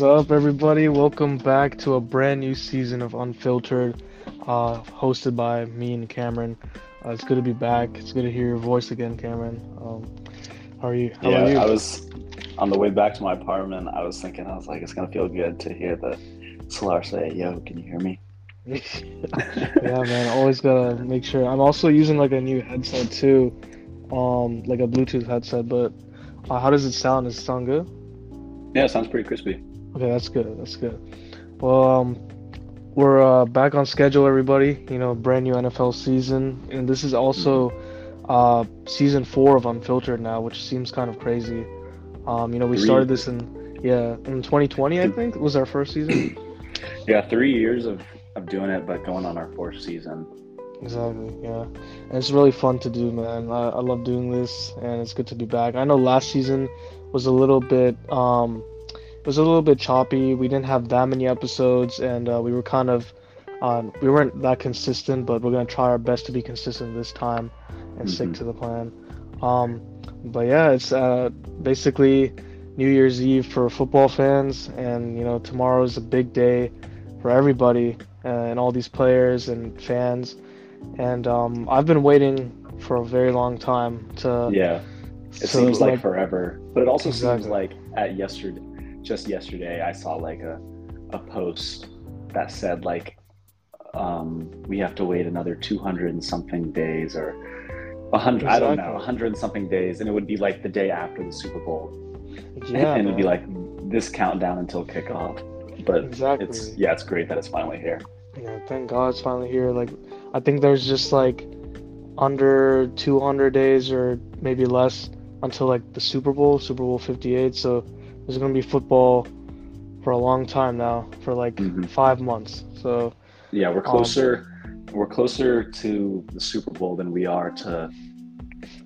is up, everybody? Welcome back to a brand new season of Unfiltered, uh, hosted by me and Cameron. Uh, it's good to be back. It's good to hear your voice again, Cameron. Um, how are you? How yeah, are you? I was on the way back to my apartment. I was thinking, I was like, it's gonna feel good to hear the Solar say, "Yo, can you hear me?" yeah, man. Always gotta make sure. I'm also using like a new headset too, um, like a Bluetooth headset. But uh, how does it sound? Does it sound good? Yeah, it sounds pretty crispy. Okay, that's good. That's good. Well, um, we're uh, back on schedule, everybody. You know, brand new NFL season, and this is also uh, season four of Unfiltered now, which seems kind of crazy. Um, you know, we Three. started this in yeah in 2020, I think was our first season. Yeah, three years of, of doing it, but going on our fourth season. Exactly, yeah. And it's really fun to do, man. I, I love doing this, and it's good to be back. I know last season was a little bit, um, was a little bit choppy. We didn't have that many episodes, and uh, we were kind of, um, we weren't that consistent, but we're gonna try our best to be consistent this time and stick Mhm. to the plan. Um, but yeah, it's uh, basically New Year's Eve for football fans, and you know tomorrow is a big day for everybody uh, and all these players and fans. And um, I've been waiting for a very long time to. Yeah, it so, seems like, forever, but it also Exactly. seems like at yesterday, just yesterday, I saw like a a post that said like, um, we have to wait another two hundred and something days or. a hundred, I don't know, a hundred and something days, and it would be like the day after the Super Bowl. yeah, and it'd be like this countdown until kickoff. But Exactly. it's yeah, it's great that it's finally here. Yeah, thank God it's finally here. Like, I think there's just like under 200 days or maybe less until like the Super Bowl, Super Bowl 58. So there's gonna be football for a long time now, for like Mhm. five months. So Yeah, we're Um, closer. we're closer to the Super Bowl than we are to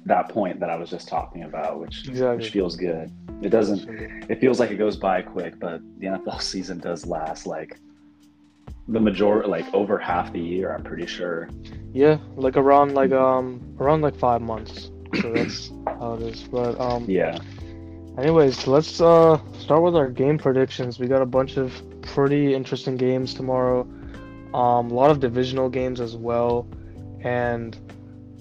that point that I was just talking about, which exactly. which feels good. It doesn't. It feels like it goes by quick, but the NFL season does last like the majority, like over half the year. I'm pretty sure. Yeah, like around like um around like five months. So that's how it is. But um, Yeah. Anyways, let's uh start with our game predictions. We got a bunch of pretty interesting games tomorrow. Um, a lot of divisional games as well. And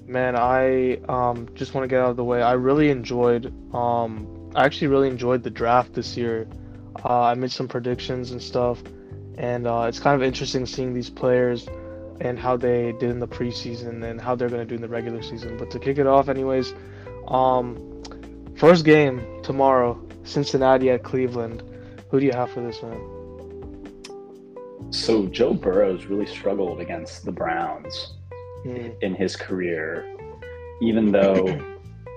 man, I um just want to get out of the way. I really enjoyed um I actually really enjoyed the draft this year. Uh, I made some predictions and stuff, and uh, it's kind of interesting seeing these players and how they did in the preseason and how they're going to do in the regular season. But to kick it off, anyways, um, First game tomorrow, Cincinnati at Cleveland. Who do you have for this one? So Joe Burrow's really struggled against the Browns. Hmm, in his career, even though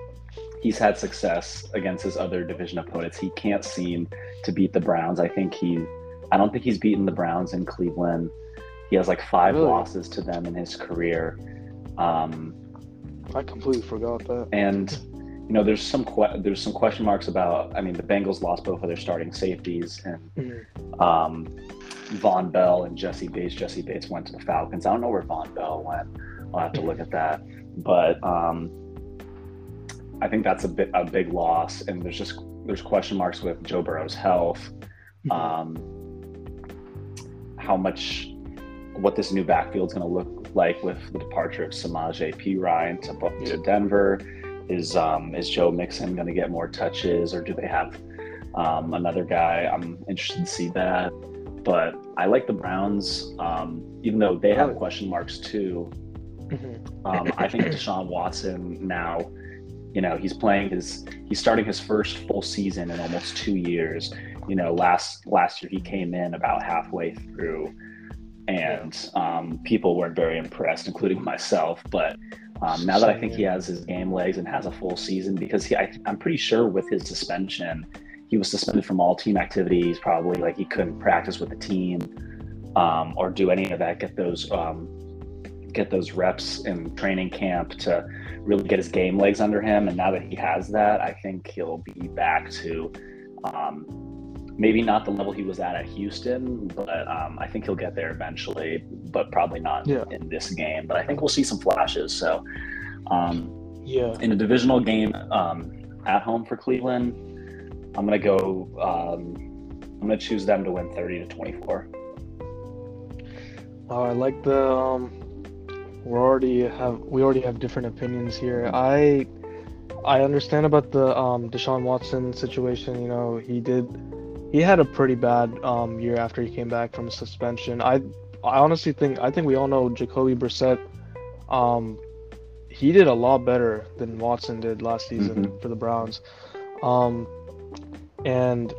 he's had success against his other division opponents, he can't seem to beat the Browns. I think he, I don't think he's beaten the Browns in Cleveland. He has like five Really? losses to them in his career. Um, I completely forgot that. and you know, there's some que- there's some question marks about. I mean, the Bengals lost both of their starting safeties, and Hmm, um, Vonn Bell and Jessie Bates. Jessie Bates went to the Falcons. I don't know where Vonn Bell went. I'll have to look at that. But um, I think that's a bit a big loss, and there's just there's question marks with Joe Burrow's health. Um, how much what this new backfield is going to look like with the departure of Samaje Perine to, to. Denver. Is um, is Joe Mixon going to get more touches, or do they have um, another guy? I'm interested to see that. But I like the Browns, um, even though they have question marks too. Mhm. Um, I think Deshaun Watson now, you know, he's playing his, he's starting his first full season in almost two years. You know, last last year he came in about halfway through, and um, people weren't very impressed, including myself. But um, now that I think he has his game legs and has a full season, because he, I, I'm pretty sure with his suspension, he was suspended from all team activities. Probably like he couldn't practice with the team um, or do any of that. Get those um, get those reps in training camp to really get his game legs under him. And now that he has that, I think he'll be back to um, maybe not the level he was at at Houston, but um, I think he'll get there eventually. But probably not Yeah. in this game. But I think we'll see some flashes. So. Um, Yeah. in a divisional game um, at home for Cleveland, I'm gonna go um, I'm gonna choose them to win 30 to 24. Oh, I like the um we already have we already have different opinions here. I I understand about the um Deshaun Watson situation, you know, he did he had a pretty bad um year after he came back from suspension. I I honestly think I think we all know Jacoby Brissett um he did a lot better than Watson did last season Mhm. for the Browns. Um and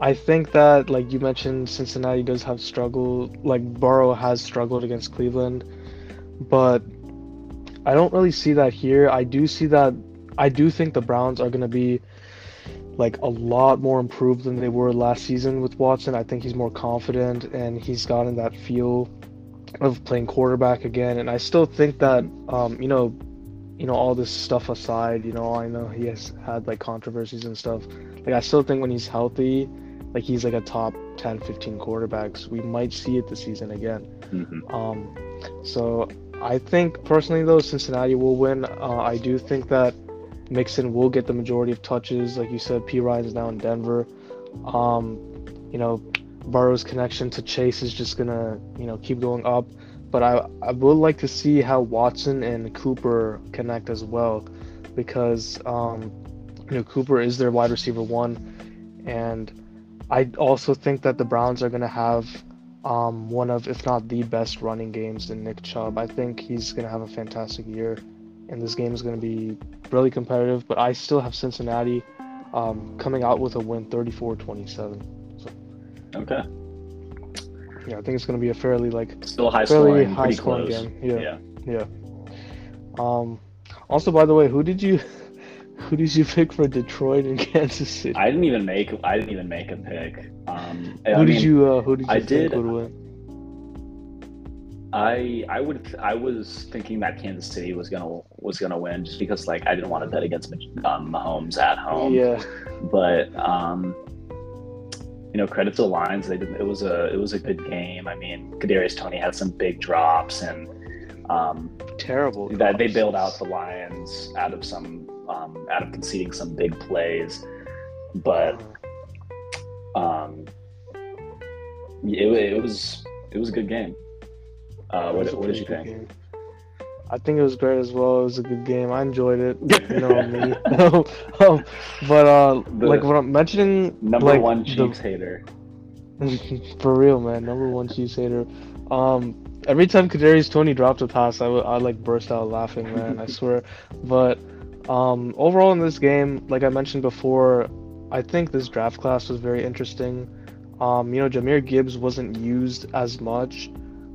I think that, like you mentioned, Cincinnati does have struggle. Like Burrow has struggled against Cleveland, but I don't really see that here. I do see that. I do think the Browns are going to be like a lot more improved than they were last season with Watson. I think he's more confident and he's gotten that feel of playing quarterback again. And I still think that, um, you know, you know, all this stuff aside, you know, I know he has had like controversies and stuff. Like I still think when he's healthy, like he's like a top 10, 15 quarterbacks. We might see it this season again. Mhm. Um, so I think personally though, Cincinnati will win. Uh, I do think that Mixon will get the majority of touches. Like you said, Perine's now in Denver. Um, you know, Burrow's connection to Chase is just gonna, you know, keep going up. But I, I would like to see how Watson and Cooper connect as well, because um, you know Cooper is their wide receiver one, and I also think that the Browns are gonna have um, one of, if not the best running games in Nick Chubb. I think he's to have a fantastic year, and this game is going to be really competitive. But I still have Cincinnati um, coming out with a win 34 27. Okay. Yeah, I think it's going to be a fairly, like, Still high fairly scoring, high scoring close. game. Yeah. Yeah. Um, also, by the way, who did you. Who did you pick for Detroit and Kansas City? I didn't even make I didn't even make a pick. Um, I who did mean, you uh, Who did you I think did- would win? I I would I was thinking that Kansas City was gonna was gonna win just because like I didn't want to bet against um, Mahomes at home. Yeah, but um, you know, credit to the Lions. They did. It was a it was a good game. I mean, Kadarius Toney had some big drops, and um, terrible. that they drops. bailed out the Lions out of some um, out of conceding some big plays. But um, it, it was it was a good game. Uh, what, what did you think? game. I think it was great as well. It was a good game. I enjoyed it. You know me. um, but uh, The like what I'm mentioning, Number like, one the- Chiefs hater. for real, man. Number one Chiefs hater. Um, every time Kadarius Toney dropped a pass, I would I like burst out laughing, man. I swear. But um, overall in this game, like I mentioned before, I think this draft class was very interesting. Um, you know, Jahmyr Gibbs wasn't used as much.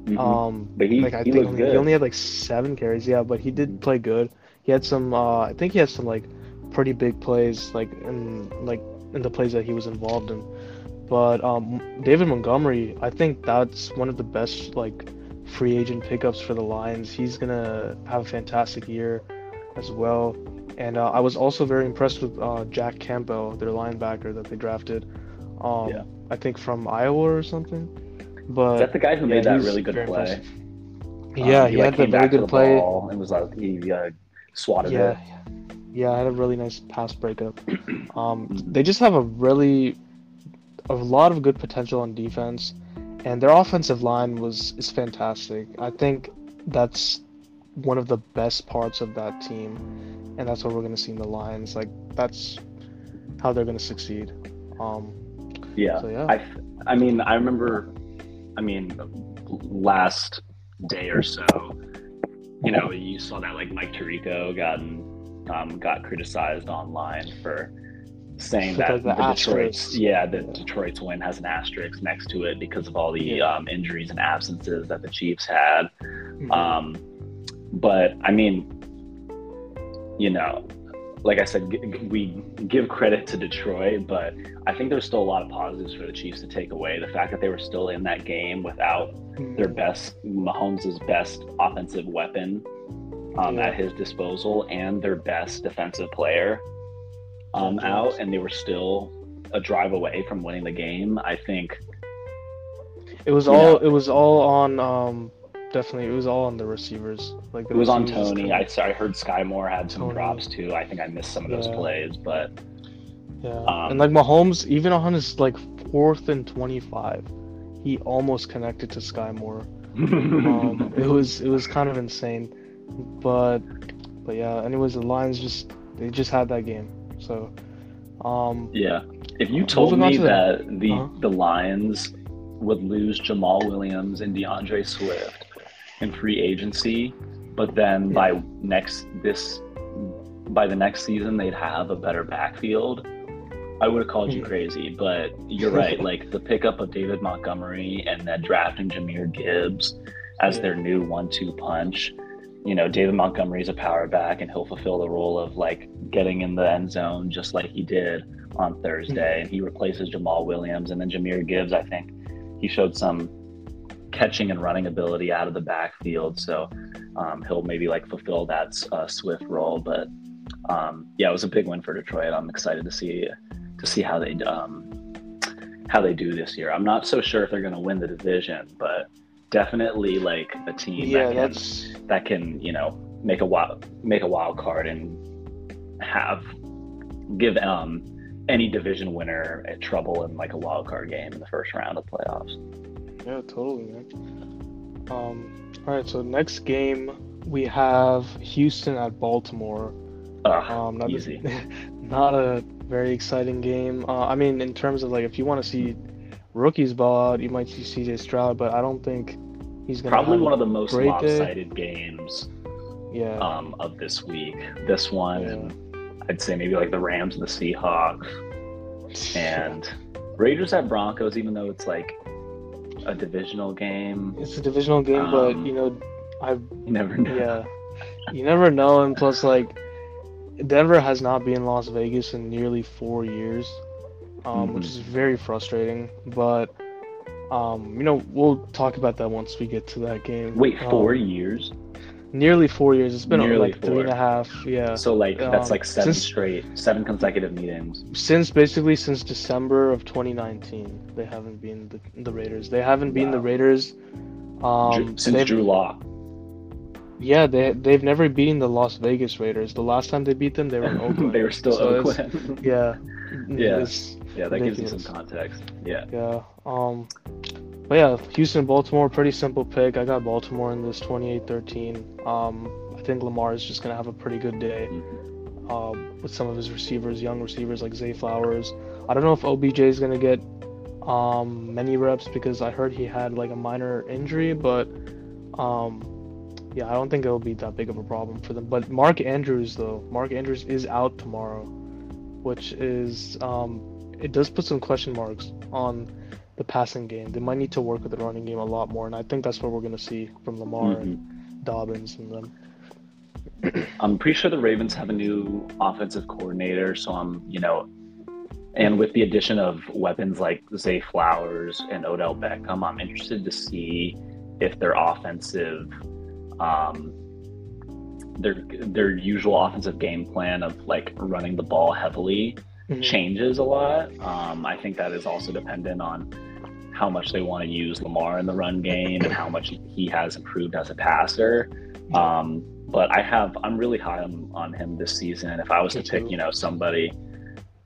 Mhm. Um, but he, like I he think looked he only had like seven carries, yeah, but he did play good. He had some, uh, I think he had some like pretty big plays, like in like in the plays that he was involved in. But um, David Montgomery, I think that's one of the best like free agent pickups for the Lions. He's gonna have a fantastic year as well. And uh, I was also very impressed with uh, Jack Campbell, their linebacker that they drafted. Um, Yeah. I think from Iowa or something. But Is that the guy who yeah, made that really good play? impressive. Um, Yeah, he, like, had the came very back to good the play. ball and was like he uh, swatted Yeah, it. yeah, I had a really nice pass breakup. Um, they just have a really, a lot of good potential on defense, and their offensive line was is fantastic. I think that's one of the best parts of that team, and that's what we're gonna see in the Lions. Like that's how they're gonna succeed. Um, Yeah. so yeah, I, I mean, I remember, I mean, last day or so, you know, you saw that like Mike Tirico got um, got criticized online for saying that the the Detroit's yeah the Detroit's win has an asterisk next to it because of all the Yeah. um, injuries and absences that the Chiefs had. Mhm. Um, but I mean, you know, like I said, g- we give credit to Detroit, but I think there's still a lot of positives for the Chiefs to take away. The fact that they were still in that game without their best, Mahomes' best offensive weapon um, Yeah. at his disposal and their best defensive player um, out, and they were still a drive away from winning the game. I think it was all know. it was all on um, definitely it was all on the receivers. Like it was on Toney. I, I heard Skyy Moore had some Toney. drops too. I think I missed some of those Yeah. plays, but Yeah, Um, and like Mahomes, even on his like fourth and 25. He almost connected to Skyy Moore. Um, it was it was kind of insane, but but yeah. Anyways, the Lions just they just had that game. So um, yeah. If you told me to the- that the Uh-huh. the Lions would lose Jamaal Williams and D'Andre Swift in free agency, but then by next this by the next season they'd have a better backfield, I would have called you Mhm. crazy. But you're right. like the pickup of David Montgomery and then drafting Jahmyr Gibbs as Yeah. their new one-two punch. You know, David Montgomery is a power back, and he'll fulfill the role of like getting in the end zone just like he did on Thursday. And he replaces Jamaal Williams, and then Jahmyr Gibbs. I think he showed some catching and running ability out of the backfield, so um, he'll maybe like fulfill that uh, Swift role. But um, yeah, it was a big win for Detroit. I'm excited to see to see how they um, how they do this year. I'm not so sure if they're going to win the division, but definitely like a team yeah, that can that's that can you know make a wild make a wild card and have give um any division winner trouble in like a wild card game in the first round of playoffs. Yeah, totally, man. Um, all right, so next game we have Houston at Baltimore. Ugh, Um, not easy. not a very exciting game. Uh, I mean, in terms of like, if you want to see rookies ball out, you might see CJ Stroud, but I don't think he's gonna. Probably one of the most great day. lopsided games Yeah, um, of this week. This one, Yeah. and I'd say maybe like the Rams and the Seahawks and Raiders at Broncos, even though it's like a divisional game. it's a divisional game, but Um, you know, I never know. yeah, you never know, and plus like. Denver has not been in Las Vegas in nearly four years, um, which Mhm. is very frustrating. But um, you know, we'll talk about that once we get to that game. Wait, Um, four years? Nearly four years. It's been Nearly like three four. half. Yeah. So like that's um, like seven since- straight, seven consecutive meetings. Since basically since December of 2019, they haven't been the, the Raiders. They haven't been the Raiders. Um, since Drew Lock. Yeah, they they've never beaten the Las Vegas Raiders. The last time they beat them, they were in Oakland. they were still So Oakland. Yeah. Yeah. Yeah, that gives you some context. Yeah. yeah. Um. But yeah, Houston, Baltimore, pretty simple pick. I got Baltimore in this 28-13. Um, I think Lamar is just gonna have a pretty good day. Um, with some of his receivers, young receivers like Zay Flowers. I don't know if OBJ is gonna get um, many reps because I heard he had like a minor injury, but um, yeah, I don't think it'll be that big of a problem for them. But Mark Andrews though, Mark Andrews is out tomorrow, which is um, it does put some question marks on the passing game. They might need to work with the running game a lot more, and I think that's what we're gonna see from Lamar Mhm. and Dobbins and them. I'm pretty sure the Ravens have a new offensive coordinator, so I'm, you know, and with the addition of weapons like Zay Flowers and Odell Beckham, I'm interested to see if their offensive, um, their their usual offensive game plan of like running the ball heavily Mhm. changes a lot. Um, I think that is also dependent on how much they want to use Lamar in the run game and how much he has improved as a passer. Um, but I have I'm really high on, on him this season. If I was to pick, you know, somebody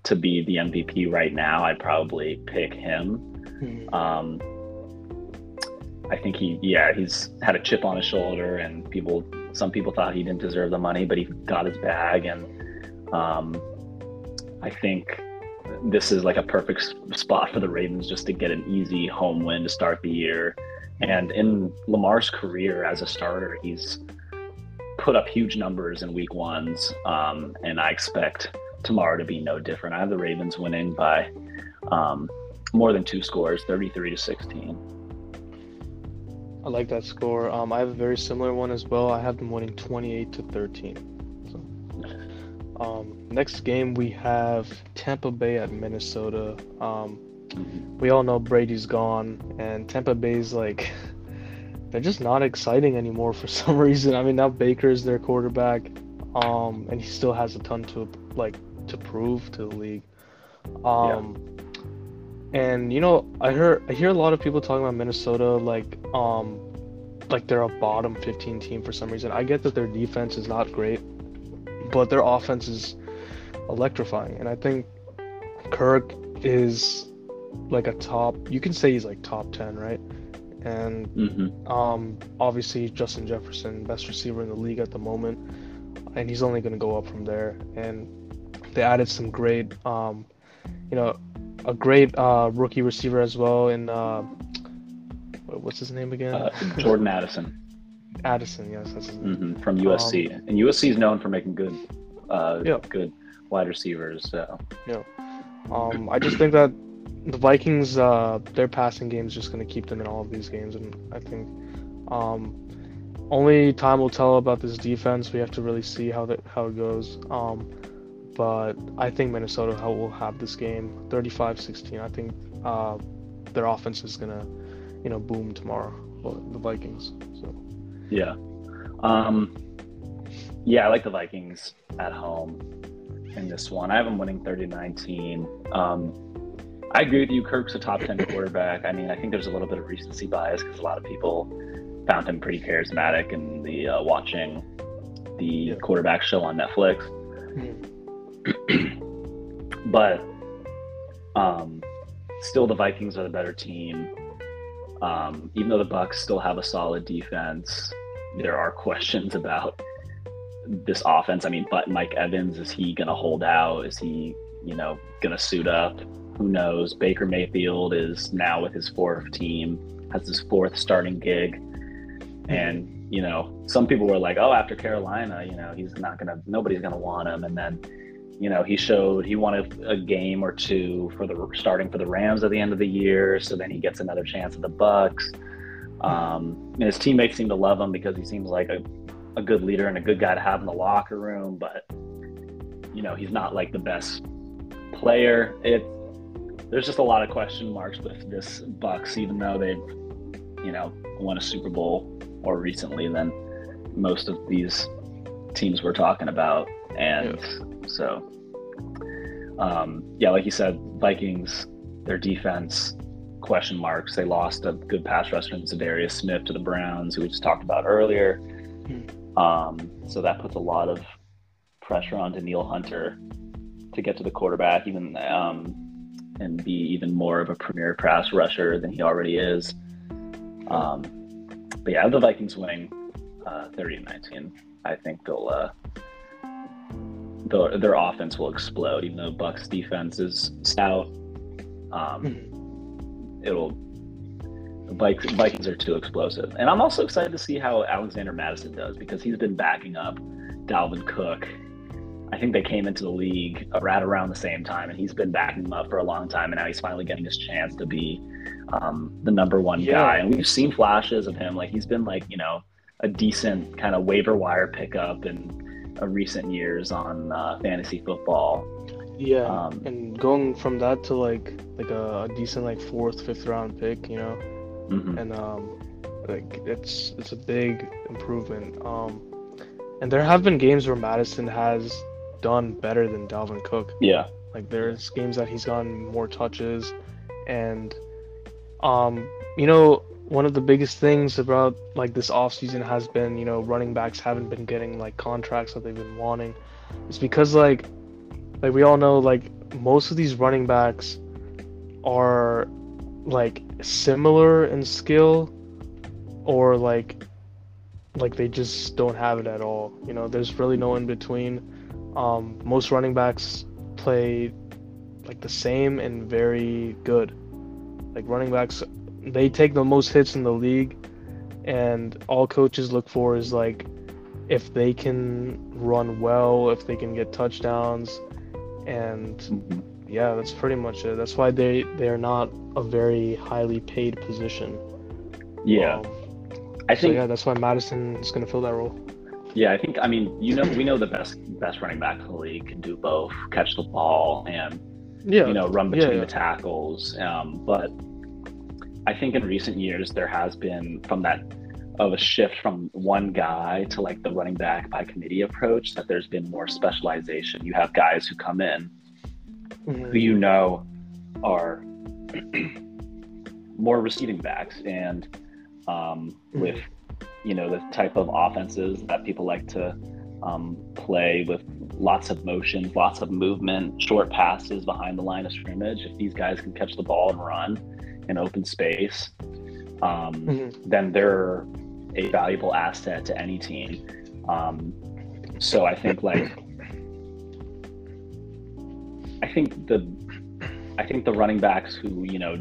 to be the MVP right now, I'd probably pick him. Mhm. Um, I think he, yeah, he's had a chip on his shoulder, and people, some people thought he didn't deserve the money, but he got his bag, and um, I think this is like a perfect spot for the Ravens just to get an easy home win to start the year. And in Lamar's career as a starter, he's put up huge numbers in week ones, um, and I expect tomorrow to be no different. I have the Ravens winning by um, more than two scores, 33 to 16. I like that score. Um, I have a very similar one as well. I have them winning 28 to 13. Um, next game we have Tampa Bay at Minnesota. Um, we all know Brady's gone, and Tampa Bay's like they're just not exciting anymore for some reason. I mean, now Baker is their quarterback, um, and he still has a ton to like to prove to the league. Um, and you know, I heard I hear a lot of people talking about Minnesota like um like they're a bottom 15 team for some reason. I get that their defense is not great, but their offense is electrifying, and I think Kirk is like a top. You can say he's like top ten, right? And hmm um, obviously Justin Jefferson, best receiver in the league at the moment, and he's only going to go up from there. And they added some great, um, you know, a great uh, rookie receiver as well in uh, what's his name again? Uh, Jordan Addison Addison, yes, that's his name. hmm from USC, and USC is known for making good, uh, Yeah. good wide receivers. So Um, I just think that the Vikings, uh, their passing game is just going to keep them in all of these games, and I think um, only time will tell about this defense. We have to really see how that how it goes. Um, but I think Minnesota will have this game 35-16. I think uh, their offense is gonna, you know, boom tomorrow. The Vikings. So yeah, um, yeah, I like the Vikings at home in this one. I have them winning 30-19. Um, I agree with you. Kirk's a top 10 quarterback. I mean, I think there's a little bit of recency bias because a lot of people found him pretty charismatic in the uh, watching the Yeah. quarterback show on Netflix. But um, still, the Vikings are the better team. Um, even though the Bucs still have a solid defense, there are questions about this offense. I mean, but Mike Evans is he going to hold out? Is he, you know, going to suit up? Who knows? Baker Mayfield is now with his fourth team, has his fourth starting gig, and you know, some people were like, "Oh, after Carolina, you know, he's not gonna, nobody's gonna want him," and then you know, he showed he wanted a, a game or two for the starting for the Rams at the end of the year. So then he gets another chance at the Bucs. Um, and his teammates seem to love him because he seems like a, a good leader and a good guy to have in the locker room. But you know, he's not like the best player. It there's just a lot of question marks with this Bucs, even though they've you know won a Super Bowl more recently than most of these teams we're talking about. And so, um, yeah, like you said, Vikings, their defense, question marks. They lost a good pass rusher in Za'Darius Smith to the Browns, who we just talked about earlier. Um, so that puts a lot of pressure on Danielle Hunter to get to the quarterback, even um, and be even more of a premier pass rusher than he already is. Um, but yeah, the Vikings winning uh, 30 19. I think they'll uh, their, their offense will explode. Even though Bucs defense is stout, um, it'll the Vikings, Vikings are too explosive. And I'm also excited to see how Alexander Mattison does because he's been backing up Dalvin Cook. I think they came into the league right around the same time, and he's been backing him up for a long time. And now he's finally getting his chance to be um, the number one Yeah. guy. And we've seen flashes of him. Like he's been like you know a decent kind of waiver wire pickup in uh, recent years on uh, fantasy football. Yeah, Um, and going from that to like like a, a decent like fourth, fifth round pick, you know. mhm. and um, like it's it's a big improvement. Um, and there have been games where Mattison has done better than Dalvin Cook. Yeah, Like there's games that he's gotten more touches, and um, you know, one of the biggest things about like this offseason has been you know running backs haven't been getting like contracts that they've been wanting. It's because like like we all know like most of these running backs are like similar in skill or like like they just don't have it at all. You know there's really no in between. Um most running backs play like the same and very good. Like running backs they take the most hits in the league and all coaches look for is like if they can run well if they can get touchdowns and Mhm. yeah, that's pretty much it. That's why they they are not a very highly paid position. yeah. Um, I so think yeah, that's why Mattison is gonna fill that role. Yeah, I think I mean you know we know the best best running back in the league can do both, catch the ball and Yeah, you know run yeah, between yeah. the tackles. Um, but I think in recent years there has been from that of a shift from one guy to like the running back by committee approach that there's been more specialization. You have guys who come in who Mhm. you know are more receiving backs and um, with you know the type of offenses that people like to um, play with lots of motions, lots of movement, short passes behind the line of scrimmage. If these guys can catch the ball and run in open space, um, mm-hmm. then they're a valuable asset to any team. Um, so I think like I think the I think the running backs who you know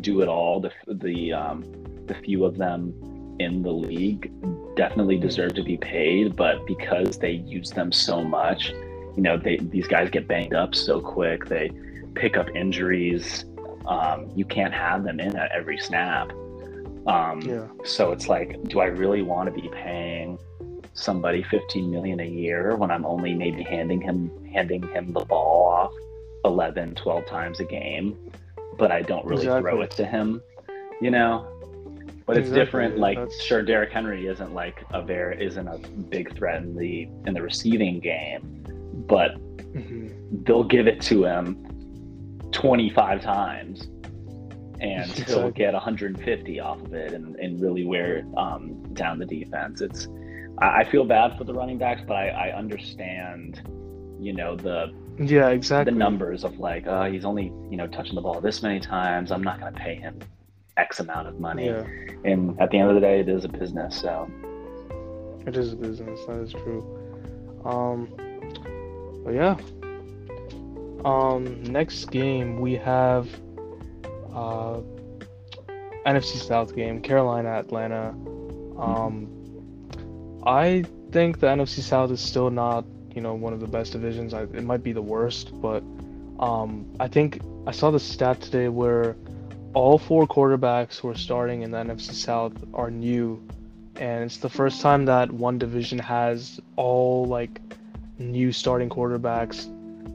do it all, the the um, the few of them in the league definitely deserve to be paid, but because they use them so much, you know, they these guys get banged up so quick. They pick up injuries. Um, you can't have them in at every snap. Um, yeah. So it's like, do I really want to be paying somebody 15 million a year when I'm only maybe handing him handing him the ball off 11, 12 times a game, but I don't really exactly. throw it to him, you know? But it's exactly. different. Like, That's... sure, Derrick Henry isn't like a very isn't a big threat in the in the receiving game, but mm-hmm. they'll give it to him 25 times and exactly. he'll get 150 off of it and, and really wear um, down the defense. It's I, I, feel bad for the running backs, but I, I understand, you know, the yeah exactly the numbers of like, uh, he's only you know touching the ball this many times. I'm not going to pay him X amount of money. Yeah. And at the end of the day, it is a business. So it is a business. That is true. Um, but yeah. Um, next game we have uh, NFC South game, Carolina Atlanta. Um, I think the NFC South is still not, you know, one of the best divisions. I, it might be the worst, but um, I think I saw the stat today where all four quarterbacks who are starting in the NFC South are new, and it's the first time that one division has all like new starting quarterbacks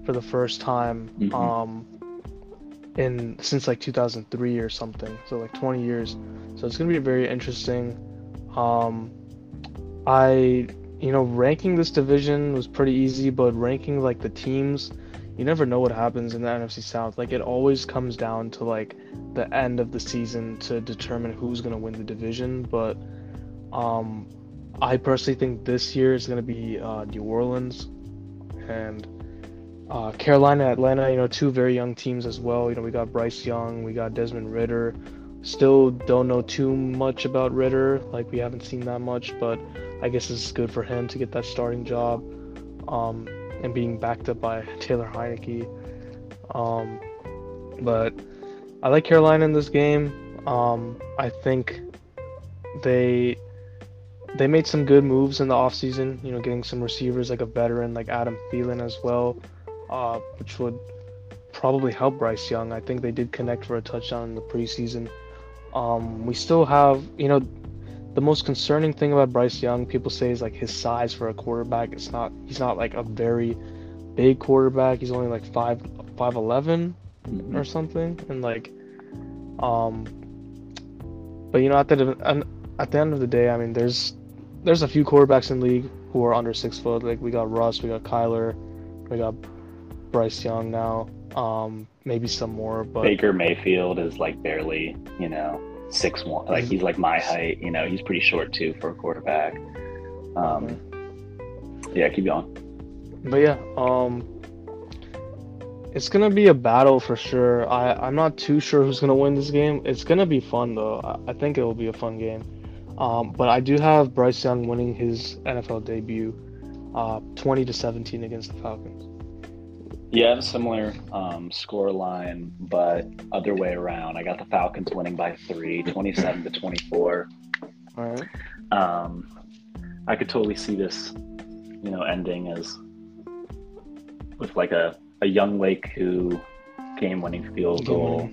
for the first time. Mm-hmm. Um, in since like 2003 or something so like 20 years. So it's to be very interesting um i you know ranking this division was pretty easy but ranking like the teams you never know what happens in the NFC South. Like it always comes down to like the end of the season to determine who's to win the division but um I personally think this year is to be uh, New Orleans and uh, Carolina, Atlanta, you know, two very young teams as well. You know, we got Bryce Young, we got Desmond Ridder. Still don't know too much about Ridder. Like we haven't seen that much, but I guess it's good for him to get that starting job, um, and being backed up by Taylor Heinicke. Um, but I like Carolina in this game. Um, I think they they made some good moves in the offseason, you know, getting some receivers like a veteran like Adam Thielen as well uh, which would probably help Bryce Young. I think they did connect for a touchdown in the preseason. Um, we still have, you know, the most concerning thing about Bryce Young, people say, is like his size for a quarterback. It's not, he's not like a very big quarterback. He's only like five, five eleven mm-hmm. or something, and like, um, but you know, at the at the end of the day, I mean, there's there's a few quarterbacks in the league who are under six foot. Like we got Russ, we got Kyler, we got Bryce Young now. Um, maybe some more, but Baker Mayfield is like barely, you know, six one. Like he's like my height. You know, he's pretty short too for a quarterback. Um, yeah, keep going. But yeah, um, it's gonna be a battle for sure. I I'm not too sure who's gonna win this game. It's gonna be fun though. I, I think it will be a fun game. Um, but I do have Bryce Young winning his NFL debut, uh, 20 to 17 against the Falcons. Yeah, I have a similar um, score line, but other way around. I got the Falcons winning by three, 27 to 24. All right. Um, I could totally see this, you know, ending as with like a, a young Lake who game winning field goal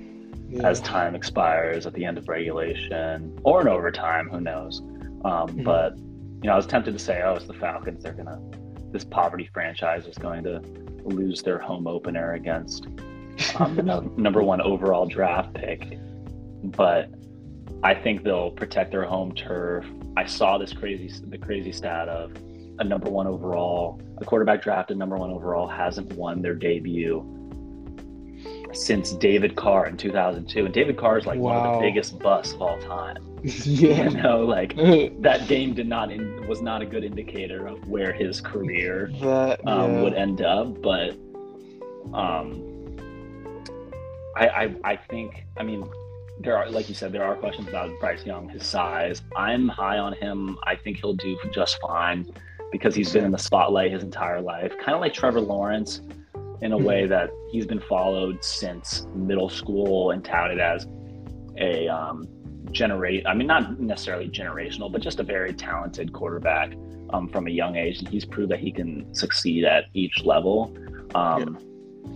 yeah. as time expires at the end of regulation or in overtime, who knows. Um, mm-hmm. But, you know, I was tempted to say, oh, it's the Falcons. They're going to, this poverty franchise is going to lose their home opener against um, the no, number one overall draft pick. But I think they'll protect their home turf. I saw this crazy the crazy stat of a number one overall, a quarterback drafted number one overall hasn't won their debut since David Carr in 2002. And David Carr is like one of the biggest busts of all time. yeah. You know, like that game did not in, was not a good indicator of where his career that um, would end up. But um, I, I I think I mean there are like you said there are questions about Bryce Young, his size. I'm high on him. I think he'll do just fine because he's been in the spotlight his entire life, kind of like Trevor Lawrence. In a way that he's been followed since middle school and touted as a um, generate. I mean, not necessarily generational, but just a very talented quarterback um, from a young age, and he's proved that he can succeed at each level. Um,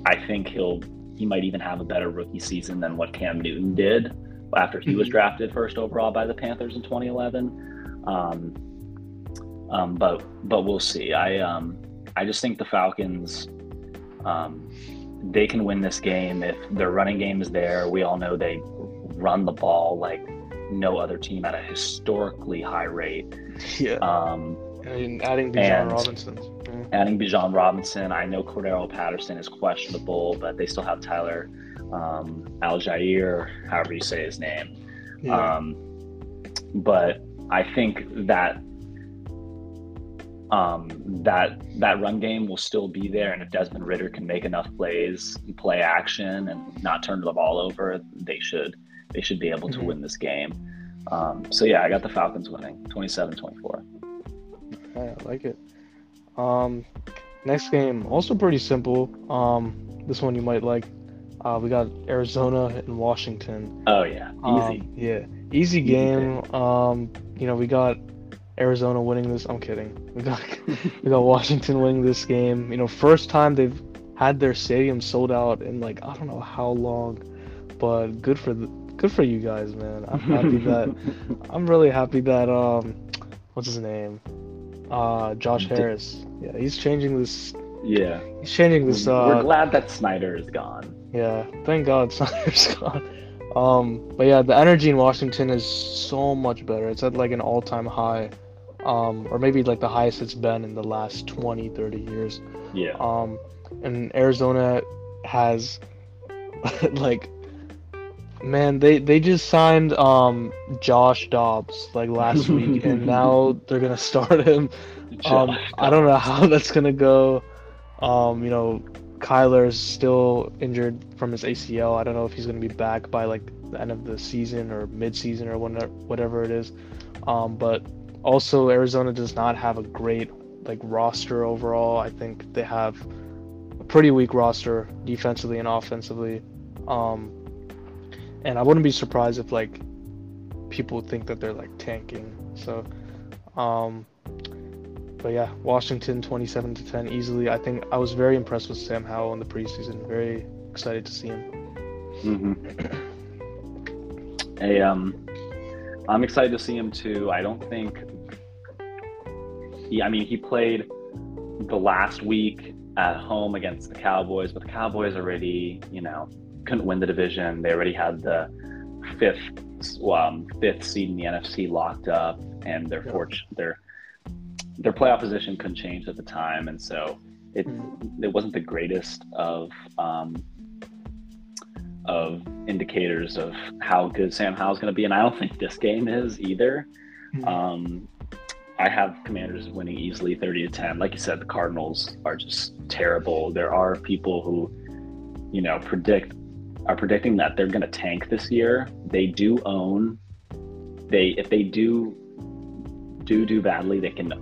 I think he'll he might even have a better rookie season than what Cam Newton did after he was Mhm. drafted first overall by the Panthers in 2011. Um, um, but but we'll see. I um, I just think the Falcons. Um, they can win this game if their running game is there. We all know they run the ball like no other team at a historically high rate. yeah. Um, and adding Bijan and- Robinson. Yeah. adding Bijan Robinson, I know Cordarrelle Patterson is questionable, but they still have Tyler um, Allgeier, however you say his name. Yeah. Um, but I think that um, that that run game will still be there, and if Desmond Ridder can make enough plays, play action, and not turn the ball over, they should they should be able to Mhm. win this game. Um, so yeah, I got the Falcons winning 27-24. Yeah, I like it. Um, next game also pretty simple. Um, this one you might like. Uh, we got Arizona and Washington. Oh yeah, easy. Um, yeah, easy game. Um, you know, we got Arizona winning this. I'm kidding. We got we got Washington winning this game. You know, first time they've had their stadium sold out in like I don't know how long, but good for the good for you guys, man. I'm happy that I'm really happy that um, what's his name? Uh, Josh Harris. Yeah, he's changing this. yeah. He's changing this. We're Uh, glad that Snyder is gone. yeah, thank God Snyder's gone. Um, but yeah, the energy in Washington is so much better. It's at like an all-time high, um, or maybe like the highest it's been in the last 20, 30 years. Yeah. Um, and Arizona has like, man, they they just signed um Josh Dobbs like last week, and now they're gonna start him. Um, I don't know how that's gonna go. Um, you know, Kyler's still injured from his ACL. I don't know if he's gonna be back by like the end of the season or mid-season or whatever, whatever it is. Um, but also Arizona does not have a great like roster overall. I think they have a pretty weak roster defensively and offensively. Um, and I wouldn't be surprised if like people think that they're like tanking. So, um, but yeah, Washington 27 to 10 easily. I think I was very impressed with Sam Howell in the preseason. Very excited to see him. hmm Hey, um, I'm excited to see him too. I don't think. He, I mean, he played the last week at home against the Cowboys, but the Cowboys already, you know, couldn't win the division. They already had the fifth, um, fifth seed in the NFC locked up, and their Yeah. fort- their their playoff position couldn't change at the time, and so it it wasn't the greatest of um, of indicators of how good Sam Howell's going to be, and I don't think this game is either. Mhm. Um, I have Commanders winning easily, thirty to ten. Like you said, the Cardinals are just terrible. There are people who, you know, predict are predicting that they're going to tank this year. They do own. They if they do do do badly, they can.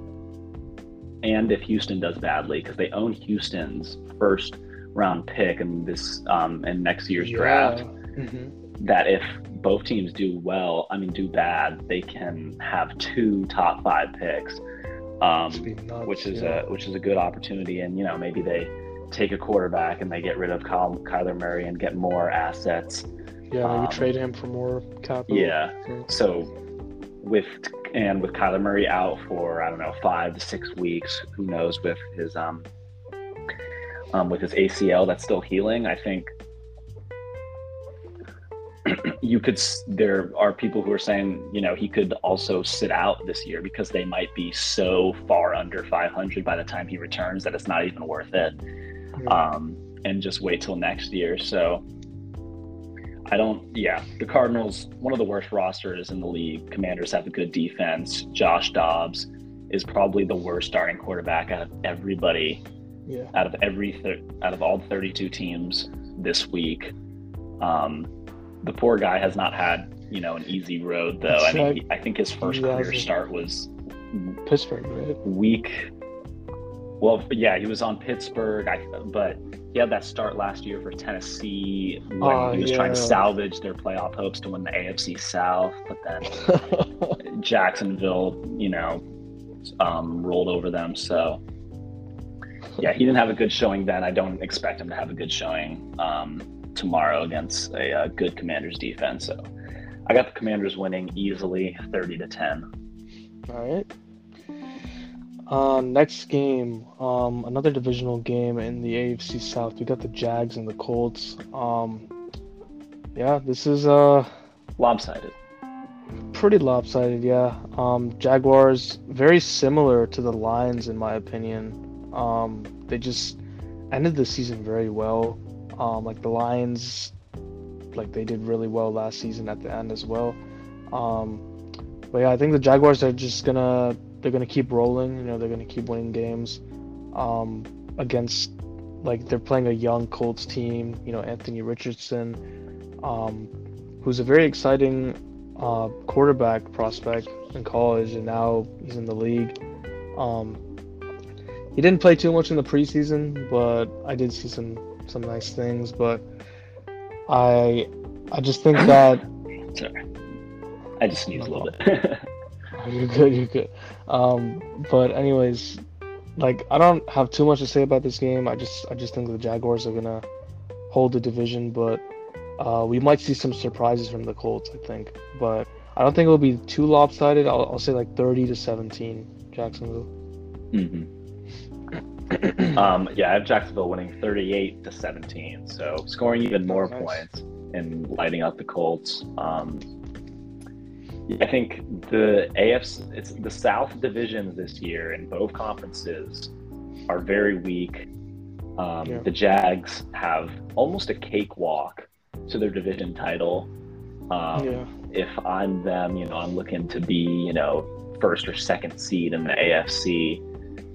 And if Houston does badly, because they own Houston's first round pick in this um, in next year's draft, Mhm. that if both teams do well, I mean do bad, they can have two top five picks, um, nuts, which is yeah. a which is a good opportunity. And you know maybe they take a quarterback and they get rid of Kyle, Kyler Murray and get more assets. yeah. Maybe um, trade him for more capital. Yeah. So- So with and with Kyler Murray out for I don't know five to six weeks, who knows with his um, um with his ACL that's still healing. I think you could. There are people who are saying you know he could also sit out this year because they might be so far under 500 by the time he returns that it's not even worth it. Yeah. Um, and just wait till next year. So I don't. Yeah, the Cardinals, one of the worst rosters in the league. Commanders have a good defense. Josh Dobbs is probably the worst starting quarterback out of everybody. Yeah. Out of every out of all 32 teams this week, um, the poor guy has not had you know an easy road though. I mean, he, I think his first Yeah, career start was Pittsburgh, right? week. Well, yeah, he was on Pittsburgh, I, but he had that start last year for Tennessee when Oh, he was trying to salvage their playoff hopes to win the AFC South. But then Jacksonville, you know, um, rolled over them. So, yeah, he didn't have a good showing then. I don't expect him to have a good showing um, tomorrow against a, uh good Commanders defense. So, I got the Commanders winning easily, thirty to ten. All right. Uh, next game, um, another divisional game in the AFC South. We got the Jags and the Colts. Um, yeah, this is uh Lopsided. pretty lopsided. Yeah. Um, Jaguars very similar to the Lions in my opinion. Um, they just ended the season very well. Um, like the Lions, like they did really well last season at the end as well. Um, but yeah, I think the Jaguars are just gonna they're gonna keep rolling. You know, they're gonna keep winning games um, against like they're playing a young Colts team. You know, Anthony Richardson, um, who's a very exciting uh, quarterback prospect in college, and now he's in the league. Um, he didn't play too much in the preseason, but I did see some some nice things. But I I just think that Sorry. I just sneezed a little bit. You're good, you're good. Um, but anyways, like I don't have too much to say about this game. I just I just think the Jaguars are gonna hold the division, but uh, we might see some surprises from the Colts. I think, but I don't think it'll be too lopsided. I'll, I'll say like 30 to 17, Jacksonville. hmm um, yeah, I have Jacksonville winning 38 to 17, so scoring even more Nice. points and lighting up the Colts. Um, I think the AFC, it's the South divisions this year in both conferences are very weak. Um, Yeah. The Jags have almost a cakewalk to their division title. Um, yeah, if I'm them, you know, I'm looking to be, you know, first or second seed in the AFC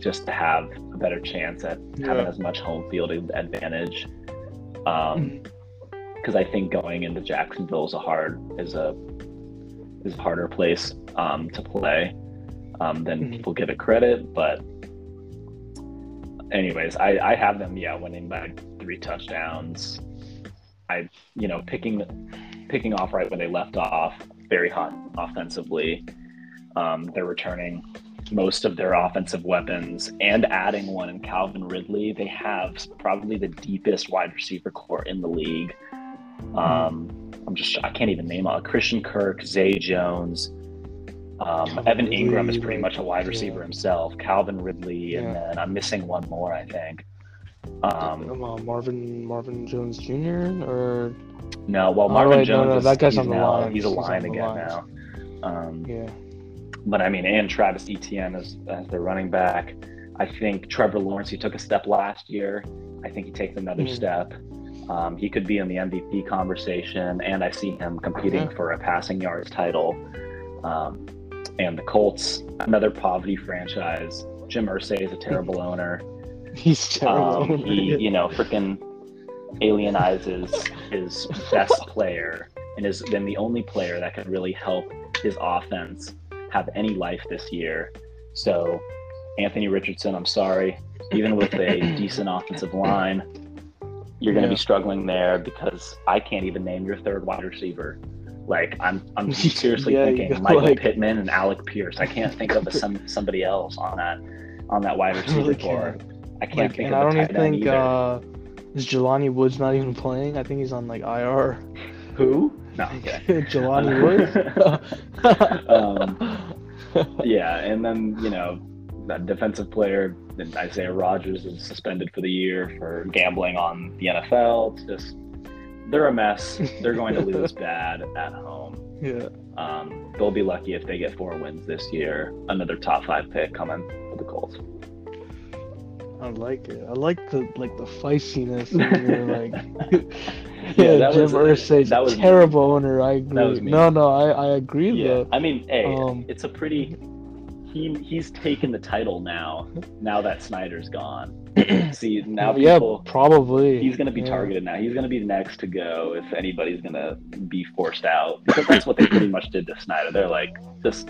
just to have a better chance at having as much home field advantage. Um, because I think going into Jacksonville is a hard is a is a harder place um, to play um, than Mhm. people give it credit. But anyways, I, I have them yeah winning by three touchdowns. I you know picking picking off right when they left off, very hot offensively. Um, they're returning most of their offensive weapons and adding one in Calvin Ridley. They have probably the deepest wide receiver core in the league. Um, I'm just I can't even name all Christian Kirk, Zay Jones, um, Evan Engram is pretty much a wide yeah. receiver himself. Calvin Ridley, Yeah. and then I'm missing one more, I think. Um, uh, Marvin Marvin Jones Jr. or no, well, Oh, Marvin no, Jones, no, is, that guy's on the line. He's a line again now. Um, yeah, but I mean, and Travis Etienne as, as their running back. I think Trevor Lawrence, he took a step last year. I think he takes another Mhm. step. Um, he could be in the MVP conversation, and I see him competing Yeah. for a passing yards title. Um, and the Colts, another poverty franchise. Jim Irsay is a terrible owner. he's terrible. Um, he, you know, freaking alienizes his best player and is then the only player that could really help his offense have any life this year. So, Anthony Richardson, I'm sorry, even with a decent offensive line, you're going to Yeah. be struggling there because I can't even name your third wide receiver. Like I'm, I'm seriously Yeah, thinking Michael like- Pittman and Alec Pierce. I can't think of a, some somebody else on that on that wide receiver really core. I can't Like, think and of I don't even think uh, is Jelani Woods not even playing. I think he's on like IR. Who? No. Okay. Jelani Woods. um, yeah, and then you know that defensive player Isaiah Rodgers is suspended for the year for gambling on the NFL. It's just they're a mess. They're going to lose bad at home. yeah. Um, they'll be lucky if they get four wins this year. Another top five pick coming for the Colts. I like it. I like the like the feistiness. like, Yeah, yeah, that Jim was- that was a me. terrible owner. I agree. no, no, I, I agree Yeah, though. I mean, hey, Um, it's a pretty. He he's taken the title now. Now that Snyder's gone, see now yeah, people. probably. He's going to be Yeah. targeted now. He's going to be next to go if anybody's going to be forced out because that's what they pretty much did to Snyder. They're like, just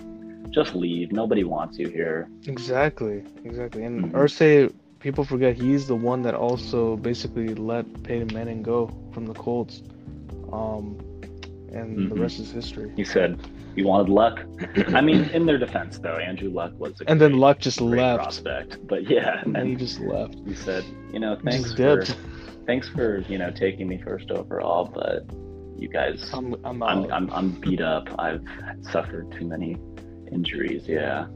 just leave. Nobody wants you here. Exactly, exactly. And Mhm. Irsay, people forget he's the one that also basically let Peyton Manning go from the Colts. Um, and the Mhm. rest is history. He said he wanted luck. I mean, in their defense, though, Andrew Luck was a And then Luck just great left. prospect. But yeah, and he just left. he said, you know, thanks for thanks for you know taking me first overall, but you guys, I'm, I'm I'm. I'm, I'm beat up. I've suffered too many injuries. Yeah.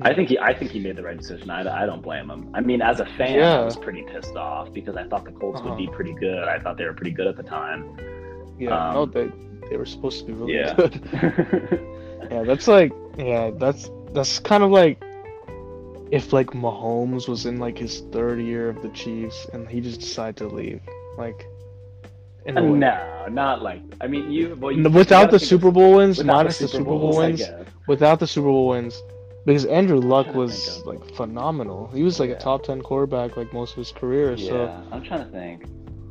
I think he I think he made the right decision. I, I don't blame him. I mean, as a fan, I was pretty pissed off because I thought the Colts would be Uh-huh. pretty good. I thought they were pretty good at the time. yeah, um, no, they they were supposed to be really Yeah. good. Yeah, that's like yeah, that's that's kind of like if like Mahomes was in like his third year of the Chiefs and he just decided to leave, like. In a no, not like. I mean, you. Well, you Without the Super Bowl wins, minus the Super Bowl wins, without the Super Bowl wins, because Andrew Luck was of- like phenomenal. He was like Yeah. a top ten quarterback like most of his career. Yeah, So I'm trying to think.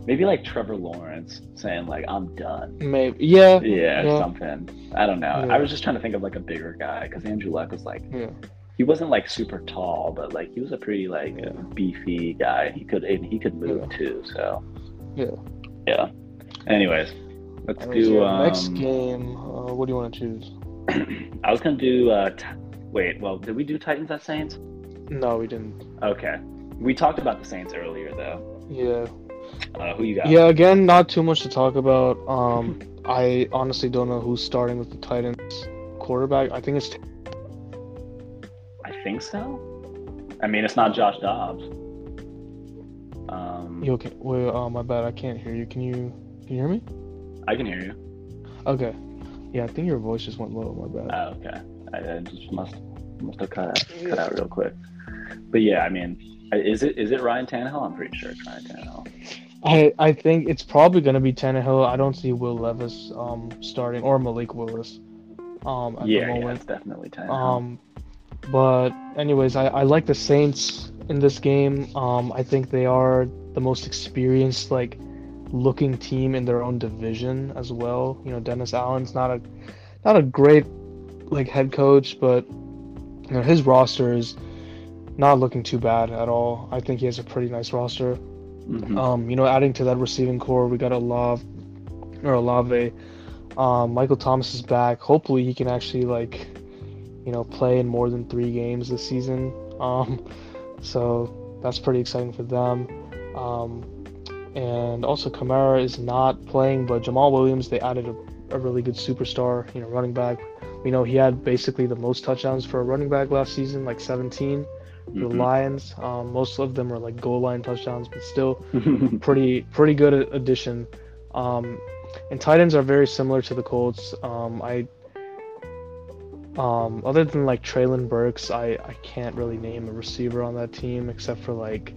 Maybe like Trevor Lawrence saying like I'm done. maybe yeah, Yeah, Yeah. something. I don't know. Yeah. I was just trying to think of like a bigger guy because Andrew Luck was like yeah, he wasn't like super tall, but like he was a pretty like beefy guy. He could and he could move too. So Yeah. yeah. Anyways, let's do um, next game. Uh, what do you want to choose? I was gonna do. Uh, t- wait, well, did we do Titans at Saints? No, we didn't. Okay, we talked about the Saints earlier though. Yeah, Uh, who you got? yeah. Again, not too much to talk about. Um, I honestly don't know who's starting with the Titans quarterback. I think it's I think so. I mean, it's not Josh Dobbs. Um, you okay. Wait, oh my bad. I can't hear you. Can you can you hear me? I can hear you. Okay. Yeah, I think your voice just went low. My bad. Oh, okay. I, I just must must have cut out, cut out real quick. But yeah, I mean, is it is it Ryan Tannehill? I'm pretty sure it's Ryan Tannehill. I I think it's probably gonna be Tannehill. I don't see Will Levis um starting or Malik Willis um at Yeah, the yeah, moment. it's definitely Tannehill. Um, but anyways, I, I like the Saints in this game. Um, I think they are the most experienced like looking team in their own division as well. You know, Dennis Allen's not a not a great like head coach, but you know his roster is not looking too bad at all. I think he has a pretty nice roster. Mhm. Um, you know, adding to that receiving core, we got Olave or Olave. Um, Michael Thomas is back. Hopefully, he can actually like, you know, play in more than three games this season. Um, so that's pretty exciting for them. Um, and also Kamara is not playing, but Jamaal Williams they added a, a really good superstar, you know, running back. We know he had basically the most touchdowns for a running back last season, like 17 for the Mhm. Lions. Um, most of them are like goal line touchdowns, but still pretty pretty good addition. Um, and tight ends are very similar to the Colts. Um, I um, other than like Treylon Burks, I I can't really name a receiver on that team except for like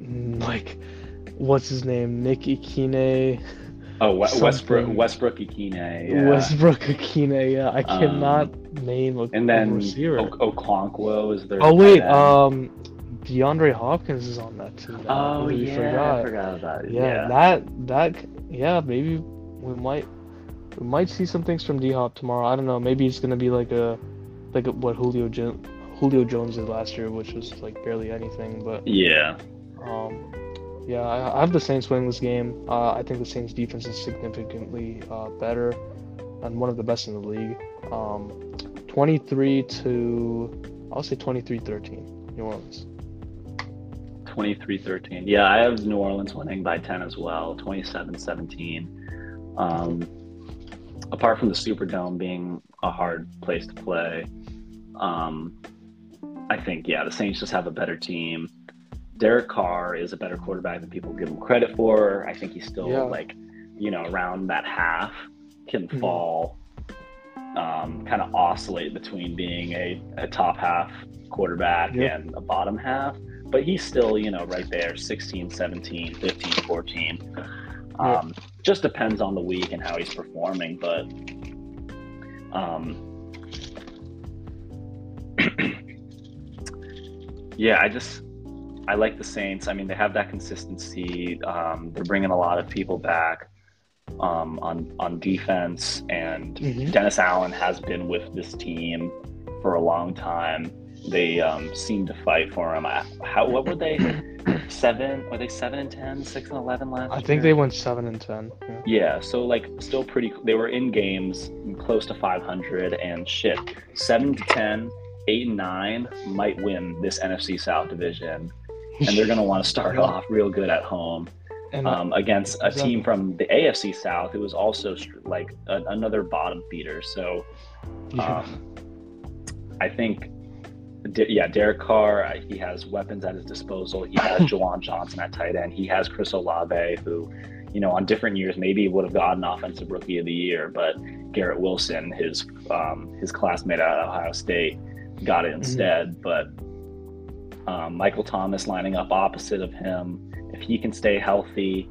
mm, like what's his name Nick Ikhine, oh, we- Westbrook. Westbrook Ikhine. Yeah. Westbrook Ikhine. Yeah, I Um, cannot name a, and then receiver. o- Okonkwo is there. oh wait, um, DeAndre Hopkins is on that team. oh yeah, forgot. I forgot about it. yeah, Yeah, that that yeah maybe we might we might see some things from D Hop tomorrow. I don't know. Maybe it's gonna be like a like a, what Julio Julio Jones did last year, which was like barely anything. But yeah. um, yeah, I, have the Saints winning this game. Uh, I think the Saints defense is significantly uh, better and one of the best in the league. Um, 23 to I'll say 23-13 New Orleans. 23-13. Yeah, I have New Orleans winning by 10 as well, 27-17. Um, apart from the Superdome being a hard place to play, um, I think yeah, the Saints just have a better team. Derek Carr is a better quarterback than people give him credit for. I think he's still Yeah. like, you know, around that half can Mhm. fall, um, kind of oscillate between being a, a top half quarterback Yep. and a bottom half but he's still, you know, right there 16, 17, 15, 14. Um, yeah. Just depends on the week and how he's performing. But um, yeah, I just I like the Saints. I mean, they have that consistency. Um, they're bringing a lot of people back um, on on defense, and mm-hmm. Dennis Allen has been with this team for a long time. They um, seem to fight for him. How what were they? seven? Were they seven and 10, 6 and eleven last? I think year? they went seven and ten. Yeah. yeah. So like, still pretty. They were in games close to five hundred, and shit, seven to ten, eight and nine might win this NFC South division, and they're gonna want to start off real good at home. Um, against a team from the AFC South who was also like a, another bottom feeder. So, um, I think yeah, Derek Carr, uh, he has weapons at his disposal. He has Juwan Johnson at tight end. He has Chris Olave, who, you know, on different years maybe would have gotten offensive rookie of the year, but Garrett Wilson, his um, his classmate at Ohio State, got it mm-hmm. instead. Mm-hmm. But um, Michael Thomas lining up opposite of him, if he can stay healthy.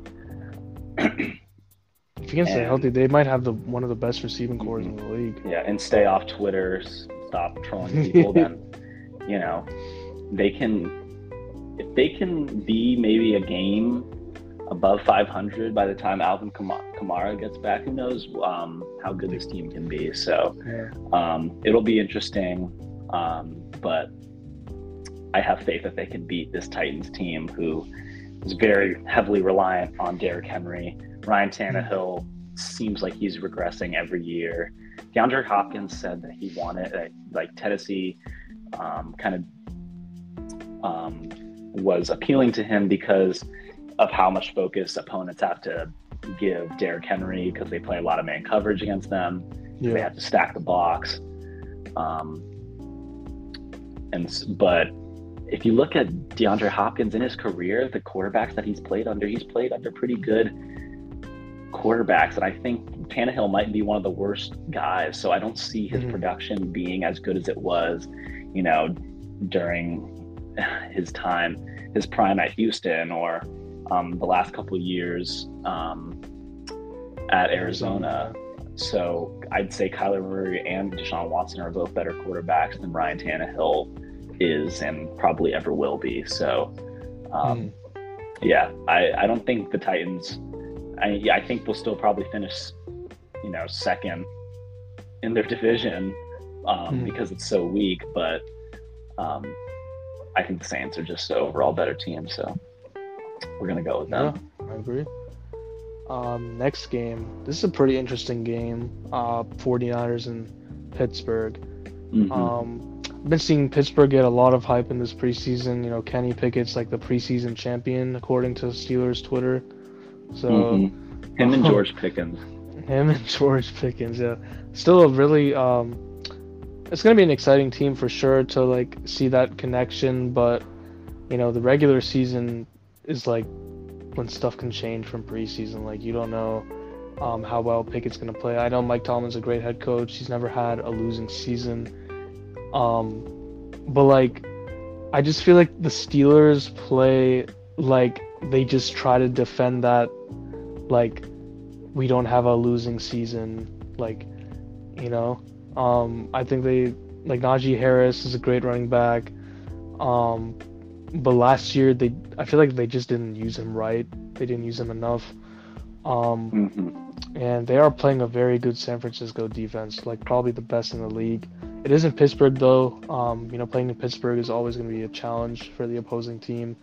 if he can stay healthy, they might have the one of the best receiving corps in the league. Yeah, and stay off Twitter, stop trolling people. then you know, they can if they can be maybe a game above 500 by the time Alvin Kamara gets back, who knows um, how good this team can be. So um, it'll be interesting, um, but I have faith that they can beat this Titans team, who is very heavily reliant on Derrick Henry. Ryan Tannehill seems like he's regressing every year. DeAndre Hopkins said that he wanted, like Tennessee um, kind of um, was appealing to him because of how much focus opponents have to give Derrick Henry because they play a lot of man coverage against them. Yeah. They have to stack the box. Um, and but if you look at DeAndre Hopkins in his career, the quarterbacks that he's played under, he's played under pretty good quarterbacks, and I think Tannehill might be one of the worst guys. So I don't see his mm-hmm. production being as good as it was you know, during his time, his prime at Houston or um, the last couple years um, at Arizona. So I'd say Kyler Murray and Deshaun Watson are both better quarterbacks than Ryan Tannehill is and probably ever will be. So, um, mm. yeah, I, I don't think the Titans. I I think they'll still probably finish, you know, second in their division um, mm. because it's so weak. But um, I think the Saints are just the overall better team. So we're gonna go with them. Yeah, I agree. Um, next game. This is a pretty interesting game. Uh, 49ers and Pittsburgh. Mm-hmm. Um, been seeing Pittsburgh get a lot of hype in this preseason. You know, Kenny Pickett's like the preseason champion according to Steelers Twitter. So mm-hmm. him and George Pickens. Him and George Pickens, yeah. Still a really um, it's gonna be an exciting team for sure to like see that connection. But you know, the regular season is like when stuff can change from preseason. Like you don't know um, how well Pickett's gonna play. I know Mike Tomlin's a great head coach. He's never had a losing season. Um, but like, I just feel like the Steelers play like they just try to defend that, like we don't have a losing season. Like, you know, um, I think they like Najee Harris is a great running back. Um, but last year they I feel like they just didn't use him right. They didn't use him enough. Um, mm-hmm. and they are playing a very good San Francisco defense, like probably the best in the league. It is in Pittsburgh though. Um, you know, playing in Pittsburgh is always going to be a challenge for the opposing team.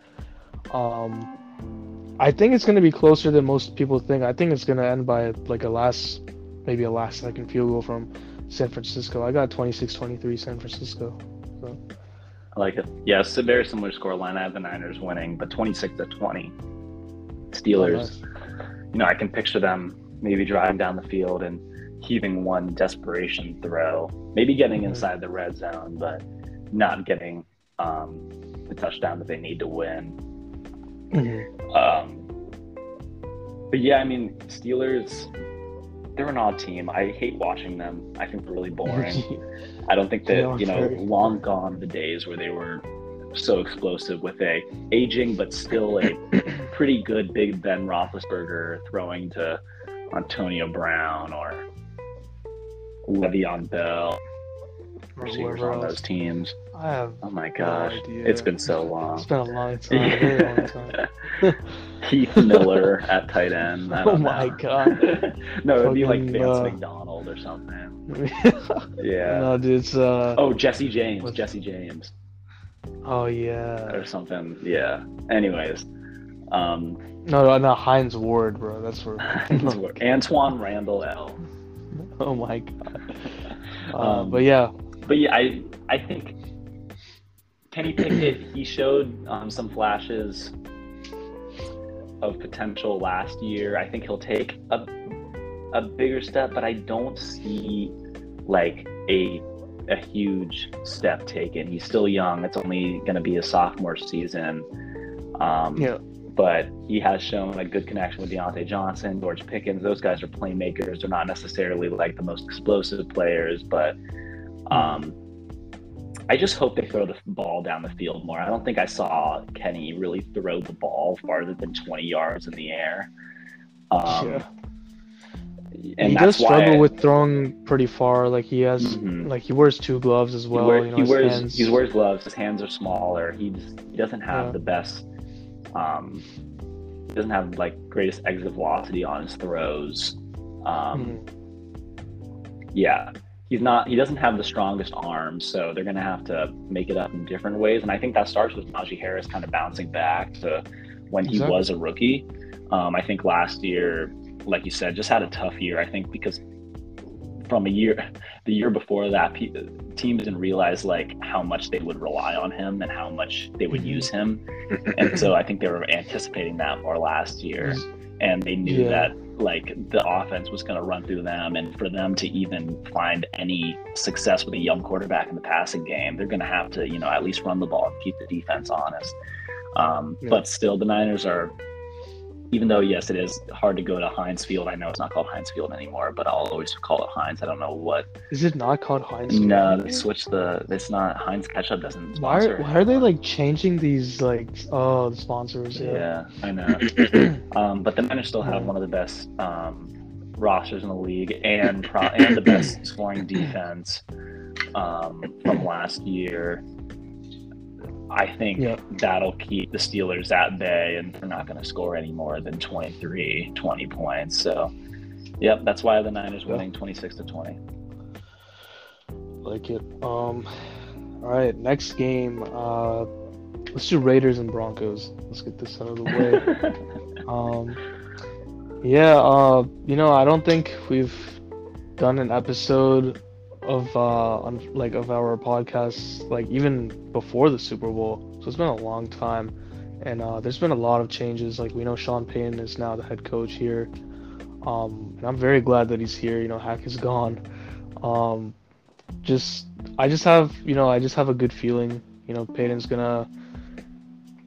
Um, I think it's going to be closer than most people think. I think it's going to end by like a last, maybe a last second field goal from San Francisco. I got 26-23 San Francisco. So. I like it. Yeah, it's a very similar score line. I have the Niners winning, but 26 to 20. Steelers. Oh, You know, I can picture them maybe driving down the field and heaving one desperation throw, maybe getting mm-hmm. inside the red zone, but not getting um, the touchdown that they need to win. Mm-hmm. Um, but yeah, I mean, Steelers they're an odd team. I hate watching them. I think they're really boring. I don't think that you know, long gone the days where they were so explosive with a aging but still a pretty good Big Ben Roethlisberger throwing to Antonio Brown or Le'Veon Bell receivers on those teams. I have Oh my gosh, idea. it's been so long. It's been a long time, a long time. Heath Miller at tight end. Oh my know. god. no, it'd be like Vance uh, McDonald or something. Yeah. No, dude, it's uh. Oh, Jesse James. What's- Jesse James Oh yeah. or something. Yeah. Anyways, um, No, no, no, Hines Ward, bro. That's for. Antwaan Randle El oh my god. Uh, Um, but yeah, But yeah, I I think Kenny Pickett he showed um, some flashes of potential last year. I think he'll take a a bigger step, but I don't see like a a huge step taken. He's still young. It's only going to be a sophomore season. Um, yeah, but he has shown a good connection with Diontae Johnson, George Pickens. Those guys are playmakers. They're not necessarily like the most explosive players, but um, I just hope they throw the ball down the field more. I don't think I saw Kenny really throw the ball farther than 20 yards in the air. Um, yeah. And he does struggle why with throwing pretty far. Like he has, Mhm. like he wears two gloves as well. he, wear- you know, he wears hands- he wears gloves. His hands are smaller. He just, he doesn't have Yeah. the best. Um, he doesn't have like greatest exit velocity on his throws. Um, Mhm. yeah he's not he doesn't have the strongest arms so they're going to have to make it up in different ways and i think that starts with najee harris kind of bouncing back to when he Exactly. was a rookie um, i think last year like you said just had a tough year i think because from a year the year before that pe- teams didn't realize like how much they would rely on him and how much they would Mhm. use him and so i think they were anticipating that more last year and they knew Yeah. that like the offense was going to run through them and for them to even find any success with a young quarterback in the passing game they're going to have to you know at least run the ball and keep the defense honest um, Yeah. but still the niners are even though yes it is hard to go to heinz field i know it's not called heinz field anymore but i'll always call it heinz i don't know what Is it not called Heinz? Field no anymore? they switched the it's not heinz ketchup doesn't Why are, why are they like changing these like oh the sponsors? Yeah. yeah i know Um, but the Niners still have one of the best um, rosters in the league and pro- and the best scoring defense um, from last year. I think Yeah. that'll keep the Steelers at bay, and they're not going to score any more than 23, 20 points. So, yep, that's why the Niners Yeah. winning 26 to 20. like it. Um, all right, next game. Uh, let's do Raiders and Broncos. Let's get this out of the way. um, yeah. Uh, you know, I don't think we've done an episode of uh, on, like of our podcast like even before the Super Bowl. So it's been a long time, and uh, there's been a lot of changes. Like we know Sean Payton is now the head coach here. Um, and I'm very glad that he's here. You know, Hack is gone. Um, just I just have you know I just have a good feeling. You know, Payton's gonna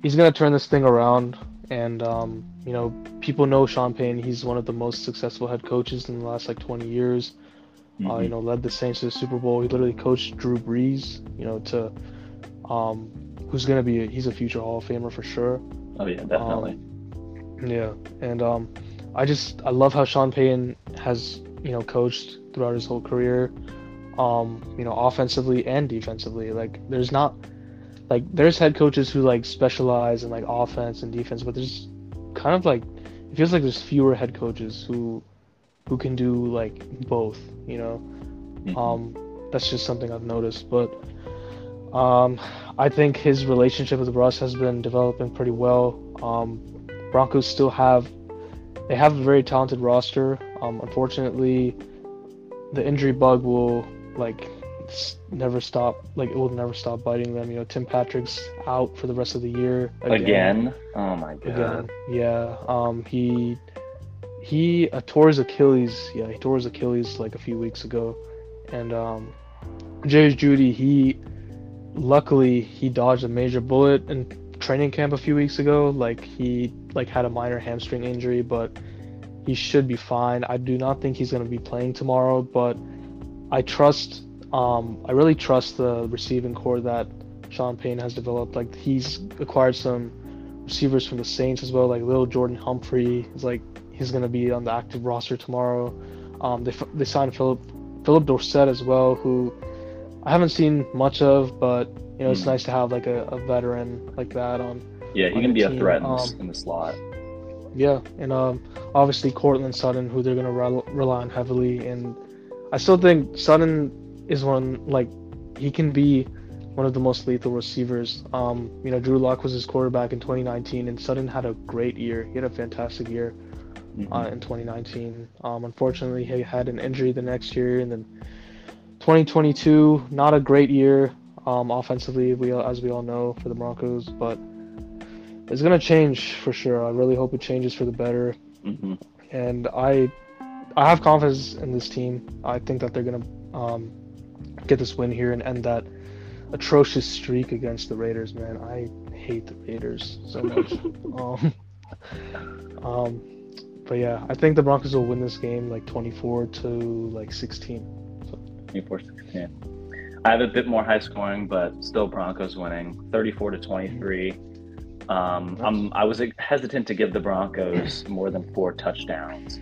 he's gonna turn this thing around, and um, you know people know Sean Payton. He's one of the most successful head coaches in the last like 20 years. Uh, Mhm. you know, led the Saints to the Super Bowl. He literally coached Drew Brees. You know, to um, who's gonna be a, he's a future Hall of Famer for sure. oh yeah, definitely. Yeah, and um, I just I love how Sean Payton has you know coached throughout his whole career, um, you know offensively and defensively. Like there's not like there's head coaches who like specialize in like offense and defense, but there's kind of like it feels like there's fewer head coaches who who can do like both. You know, Mhm. um, that's just something I've noticed. But um, I think his relationship with Russ has been developing pretty well. Um, Broncos still have they have a very talented roster. Um, unfortunately, the injury bug will like never stop. Like it will never stop biting them. You know, Tim Patrick's out for the rest of the year Again? Oh my god. Again, yeah. Um, he he uh, tore his Achilles. Yeah, he tore his Achilles like a few weeks ago, and um, Jerry Jeudy. He luckily he dodged a major bullet in training camp a few weeks ago. Like he like had a minor hamstring injury, but he should be fine. I do not think he's going to be playing tomorrow, but I trust. Um, I really trust the receiving core that Sean Payton has developed. Like he's acquired some receivers from the Saints as well, like Lil'Jordan Humphrey. He's like he's gonna be on the active roster tomorrow. Um, they they signed Philip Phillip Dorsett as well, who I haven't seen much of, but you know it's Mm. nice to have like a, a veteran like that on. Yeah, he on can be a threat in, the, um, in the slot. Yeah, and um, obviously Courtland Sutton, who they're gonna rel- rely on heavily, and I still think Sutton is one like he can be one of the most lethal receivers. Um, you know, Drew Lock was his quarterback in 2019, and Sutton had a great year. He had a fantastic year Mhm. uh, in 2019. Um, unfortunately, he had an injury the next year, and then 2022, not a great year um, offensively. We, as we all know, for the Broncos, but it's gonna change for sure. I really hope it changes for the better Mhm. and I I have confidence in this team. I think that they're gonna um, get this win here and end that atrocious streak against the Raiders. Man, I hate the Raiders so much. um, um, but yeah, I think the Broncos will win this game like 24 to like 16. 24 16. I have a bit more high scoring, but still Broncos winning 34 to 23. Um, I'm, I was hesitant to give the Broncos more than four touchdowns,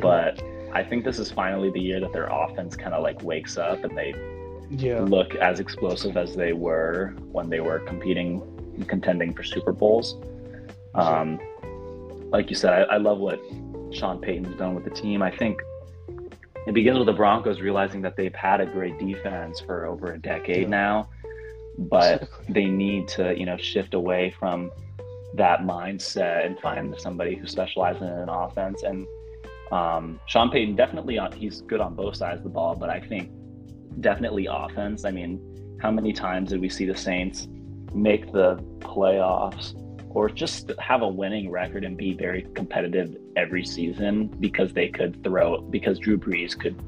but I think this is finally the year that their offense kind of like wakes up and they yeah, look as explosive as they were when they were competing, and contending for Super Bowls. Um, like you said, I, I love what Sean Payton's done with the team. I think it begins with the Broncos realizing that they've had a great defense for over a decade Yeah. now, but they need to, you know, shift away from that mindset and find somebody who specializes in an offense. And um, Sean Payton definitely on, he's good on both sides of the ball, but I think definitely offense. I mean, how many times did we see the Saints make the playoffs or just have a winning record and be very competitive every season because they could throw because Drew Brees could,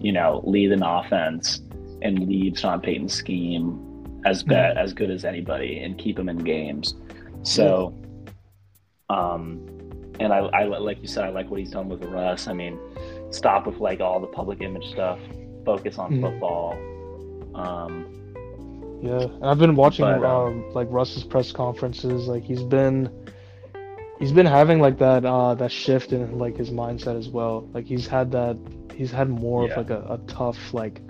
you know, lead an offense and lead Sean Payton's scheme as bad as good as anybody and keep him in games. So, um, and I, I like you said, I like what he's done with Russ. I mean, stop with like all the public image stuff, focus on Mhm. football. Um, Yeah, and I've been watching But, um, um, like Russ's press conferences. Like he's been, he's been having like that uh that shift in like his mindset as well. Like he's had that, he's had more Yeah. of like a, a tough like,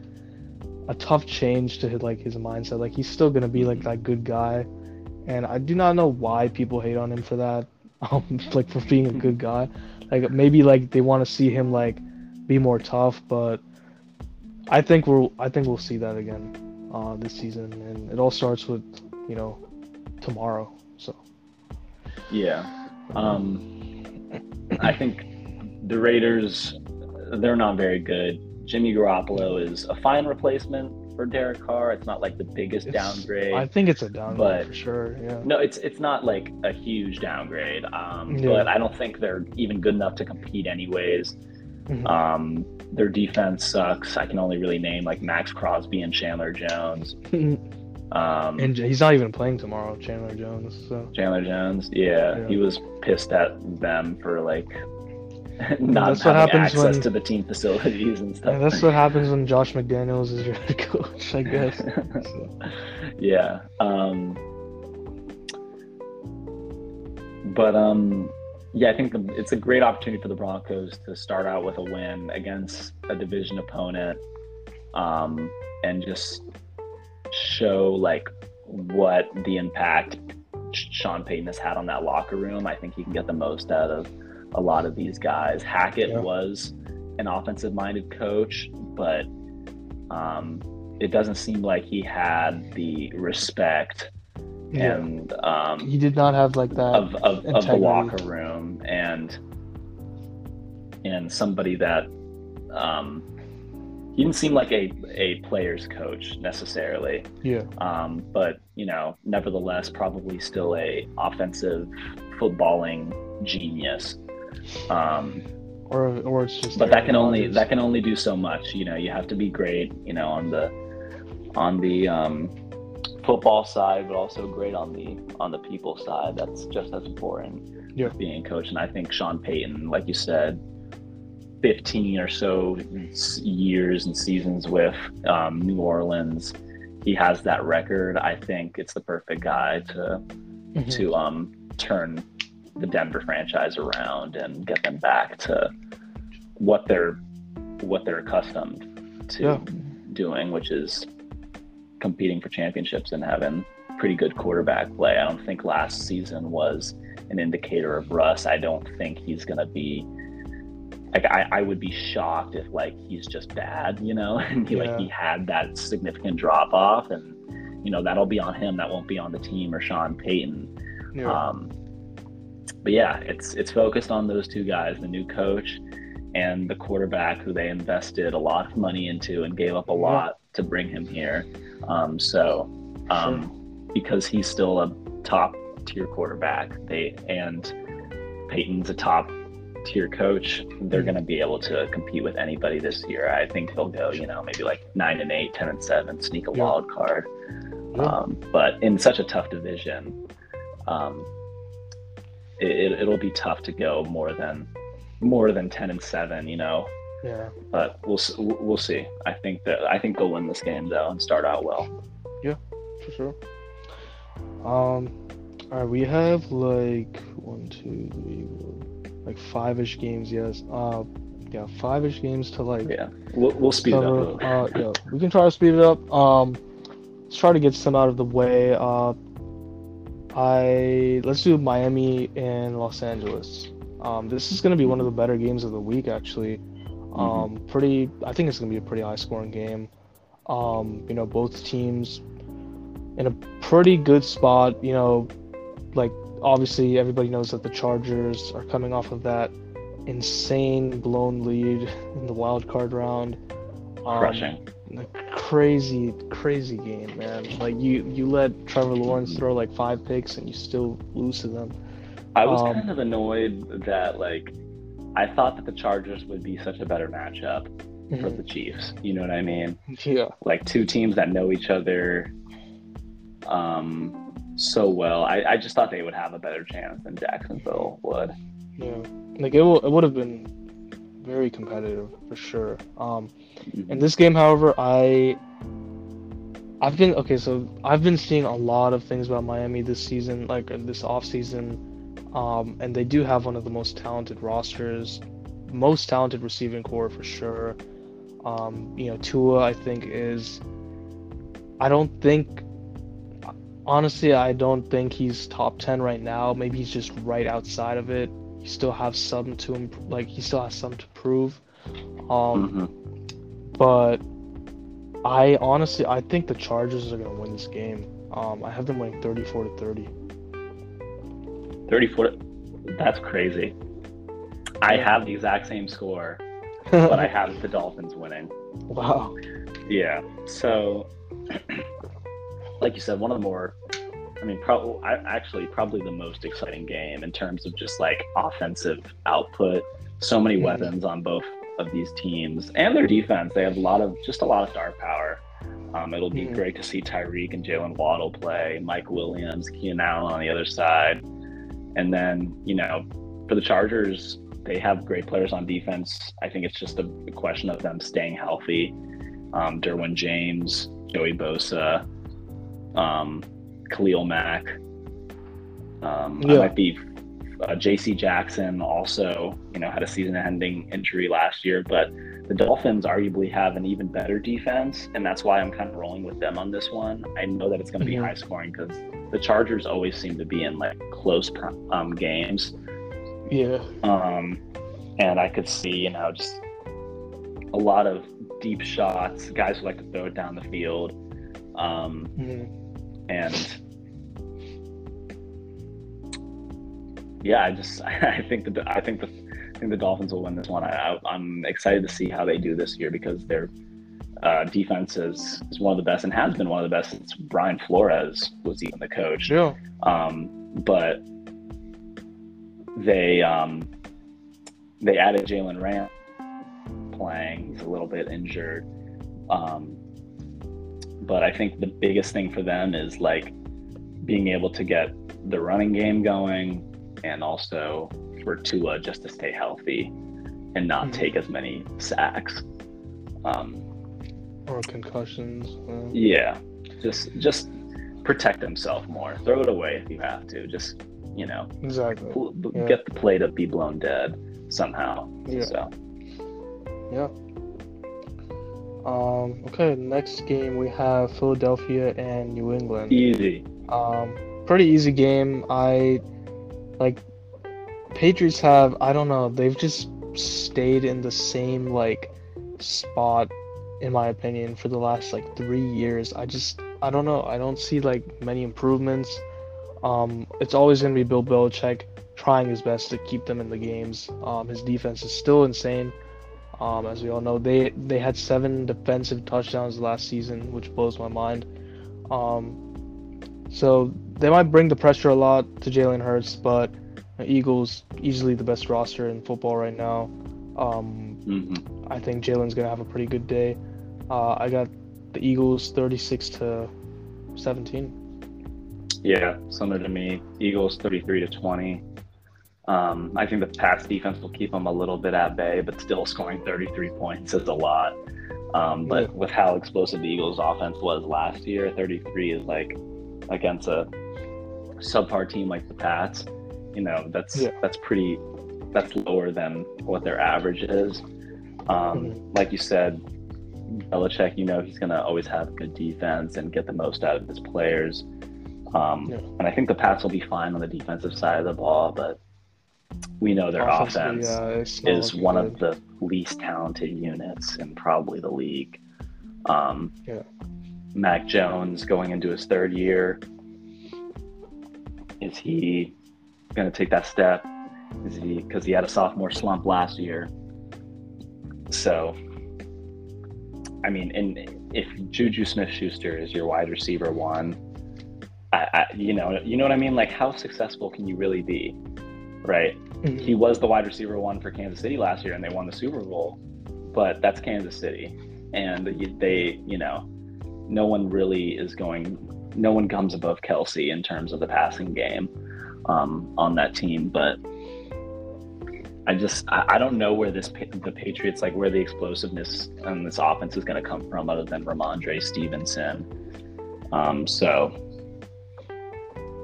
a tough change to his like his mindset. Like he's still gonna be like Mhm. that good guy, and I do not know why people hate on him for that. Um, like for being a good guy. Like maybe like they want to see him like be more tough, but I think we'll I think we'll see that again uh, this season, and it all starts with you know tomorrow. So yeah. Um, I think the Raiders, they're not very good. Jimmy Garoppolo is a fine replacement for Derek Carr. It's not like the biggest It's- downgrade. I think it's a downgrade but- for sure. Yeah. No, it's it's not like a huge downgrade, um, Yeah. but I don't think they're even good enough to compete anyways. Mhm. Um, their defense sucks. I can only really name like Maxx Crosby and Chandler Jones. Um, and he's not even playing tomorrow, Chandler Jones. So Chandler Jones, yeah, Yeah. he was pissed at them for like not That's what having happens access when- to the team facilities and stuff. yeah, that's what happens when Josh McDaniels is your head coach, I guess. So, yeah. Um, but um, yeah, I think the, it's a great opportunity for the Broncos to start out with a win against a division opponent, um, and just show like what the impact Sean Payton has had on that locker room. I think he can get the most out of a lot of these guys. Hackett Yeah. was an offensive-minded coach, but um, it doesn't seem like he had the respect yeah. and um, he did not have like that. of, of, of the locker room and and somebody that um, he didn't seem like a, a player's coach necessarily yeah. um, but you know nevertheless probably still a offensive footballing genius um, Or or it's just. but that can only that can only do so much you know you have to be great you know on the on the um, football side but also great on the on the people side that's just as important Yeah. being a coach and i think sean payton like you said 15 or so years and seasons with um, new orleans he has that record, I think it's the perfect guy to Mhm. to um turn the Denver franchise around and get them back to what they're what they're accustomed to Yeah. doing, which is competing for championships and having pretty good quarterback play. I don't think last season was an indicator of Russ. I don't think he's gonna be like I, I would be shocked if like he's just bad, you know, and he Yeah. like he had that significant drop off and you know that'll be on him. That won't be on the team or Sean Payton. Yeah. Um, but yeah, it's it's focused on those two guys, the new coach and the quarterback who they invested a lot of money into and gave up a lot to bring him here. Um, so um, because he's still a top tier quarterback, they and Peyton's a top tier coach, they're Mhm. going to be able to compete with anybody this year. I think they'll go, you know, maybe like nine and eight, 10 and seven, sneak a Yeah. wild card. Yeah. Um, but in such a tough division, um, it, will be tough to go more than more than 10 and 7 you know yeah. but we'll we'll see i think that i think they'll win this game though and start out well Yeah, For sure. Um, all right, we have like one, two, three, four, like five-ish games. Yes. Uh, yeah, five-ish games to like yeah we'll, we'll speed it up a cover. little bit. Uh, yeah, we can try to speed it up. Um, let's try to get some out of the way. Uh, I let's do Miami and Los Angeles. Um, this is going to be one of the better games of the week, actually. Um, pretty. I think it's going to be a pretty high-scoring game. Um, you know, both teams in a pretty good spot. You know, like obviously everybody knows that the Chargers are coming off of that insane blown lead in the wild card round. Um, crushing a crazy, crazy game, man. Like you, you let Trevor Lawrence throw like five picks and you still lose to them. i was um, kind of annoyed that like i thought that the chargers would be such a better matchup for the chiefs you know what i mean Yeah, like two teams that know each other um so well I, I just thought they would have a better chance than jacksonville would yeah. Like it, will, it would have been very competitive for sure. Um, in this game, however, I, I've been okay. So I've been seeing a lot of things about Miami this season, like uh, this off season, um, and they do have one of the most talented rosters, most talented receiving core for sure. Um, you know, Tua, I think is. I don't think. Honestly, I don't think he's top ten right now. Maybe he's just right outside of it. He still has some to imp- like. He still has some to prove. Um, Mhm. but I honestly I think the Chargers are gonna win this game. Um, I have them winning 34 to 30. 34 that's crazy i have the exact same score but i have the dolphins winning wow. yeah so like you said one of the more i mean probably actually probably the most exciting game in terms of just like offensive output so many Mhm. weapons on both of these teams and their defense they have a lot of just a lot of star power um, it'll be Mhm. great to see Tyreek and Jaylen Waddle play, Mike Williams, Keenan Allen on the other side. And then, you know, for the Chargers, they have great players on defense. I think it's just a question of them staying healthy. Um, Derwin James, Joey Bosa, um, Khalil Mack. Um, I might be uh, J.C. Jackson also, you know, had a season-ending injury last year, but the Dolphins arguably have an even better defense, and that's why I'm kind of rolling with them on this one. I know that it's going to be Mhm. high scoring because the Chargers always seem to be in like close um, games, Yeah. um, and I could see, you know, just a lot of deep shots, guys who like to throw it down the field, um, Mhm. and yeah, I just I think the I think the I think the Dolphins will win this one. I, I'm excited to see how they do this year because their uh, defense is, is one of the best and has been one of the best since Brian Flores was even the coach. Yeah. Um, but they um, they added Jalen Ram playing. He's a little bit injured. Um, but I think the biggest thing for them is like being able to get the running game going and also for Tua just to stay healthy and not Mhm. take as many sacks. Um, Or concussions. yeah. Just just protect himself more. Throw it away if you have to. Just you know, exactly. pl- Yeah. get the play to be blown dead somehow. Yeah. So Yeah. Um, okay, next game we have Philadelphia and New England. easy. Um, pretty easy game. I like Patriots have I don't know, they've just stayed in the same like spot in my opinion for the last like 3 years. I just I don't know. I don't see like many improvements. Um, it's always going to be Bill Belichick trying his best to keep them in the games. Um, his defense is still insane. Um, as we all know, they they had seven defensive touchdowns last season, which blows my mind. Um, so they might bring the pressure a lot to Jalen Hurts, but Eagles easily the best roster in football right now. Um, hmm I think Jalen's gonna have a pretty good day. Uh, I got the Eagles 36 to 17. Yeah, similar to me. Eagles 33 to 20. Um, I think the pass defense will keep them a little bit at bay, but still scoring 33 points is a lot. Um, but Yeah. with how explosive the Eagles offense was last year, 33 is like against a subpar team like the Pats. You know, that's Yeah. that's pretty that's lower than what their average is. Um, Like you said, Belichick, you know, he's going to always have good defense and get the most out of his players. Um, Yeah. And I think the Pats will be fine on the defensive side of the ball, but we know their offense not is one good. of the least talented units in probably the league. Um, Yeah. Mac Jones going into his third year. Is he going to take that step? Is he because he had a sophomore slump last year? So, I mean, and if Juju Smith-Schuster is your wide receiver one, I, I, you know, you know what I mean. Like, how successful can you really be, right? Mhm. he was the wide receiver one for Kansas City last year, and they won the Super Bowl. But that's Kansas City, and they, you know, no one really is going. No one comes above Kelce in terms of the passing game um, on that team. But I just, I, I don't know where this the Patriots like where the explosiveness on this offense is going to come from, other than Rhamondre Stevenson. Um, so,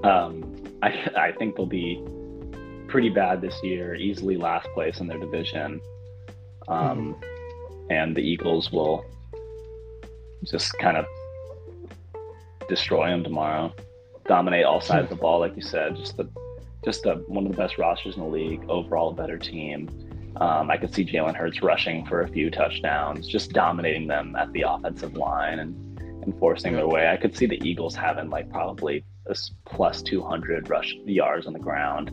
um, I, I think they'll be pretty bad this year, easily last place in their division. Um, And the Eagles will just kind of destroy them tomorrow, dominate all sides of the ball, like you said. Just the just the one of the best rosters in the league, overall a better team. Um, I could see Jalen Hurts rushing for a few touchdowns, just dominating them at the offensive line and, and forcing their way. I could see the Eagles having like probably a plus 200 rush yards on the ground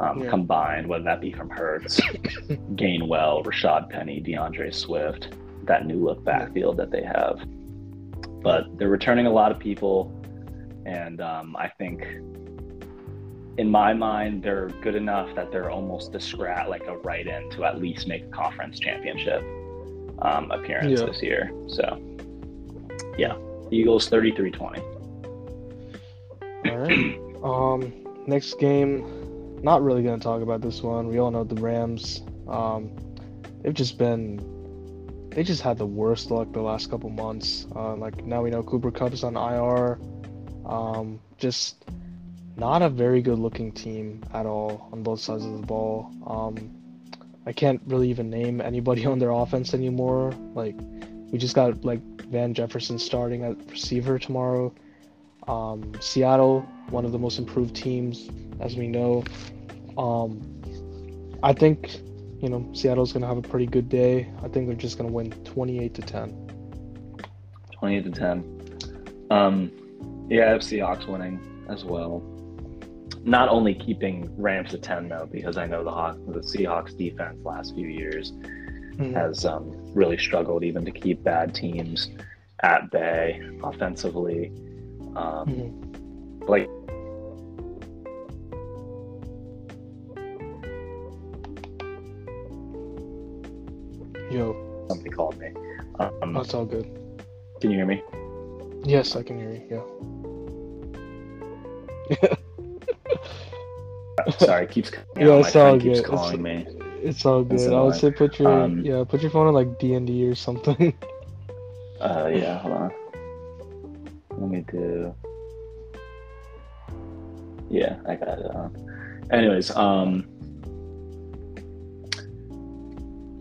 um, Yeah. combined, whether that be from Hurts, Gainwell, Rashad Penny, D'Andre Swift, that new look backfield that they have. But they're returning a lot of people, and um, I think, in my mind, they're good enough that they're almost a scrat, like a right in to at least make a conference championship um, appearance Yeah. this year. So, yeah, Eagles 33-20. All right. Um, next game, not really gonna talk about this one. We all know the Rams. Um, they've just been, they just had the worst luck the last couple months. Uh, like now we know Cooper Kupp is on IR. Um, just not a very good looking team at all on both sides of the ball. Um, I can't really even name anybody on their offense anymore. Like we just got like Van Jefferson starting at receiver tomorrow. Um, Seattle, one of the most improved teams, as we know. Um, I think, you know, Seattle's gonna have a pretty good day. I think they're just gonna win 28 to 10. 28 to 10. Um, yeah, I have Seahawks winning as well. Not only keeping Rams to 10 though, because I know the Hawk, the Seahawks defense last few years has um, really struggled even to keep bad teams at bay offensively. Um, Mhm. Like Yo, somebody called me. Um, that's all good. can you hear me? Yes, I can hear you. Yeah. Sorry, it keeps coming Yeah, it's all good. calling It's- me. It's all good. I would say put your Um, yeah, put your phone on like D and D or something. Uh, yeah, hold on. let me do. Yeah, I got it on. Anyways, um,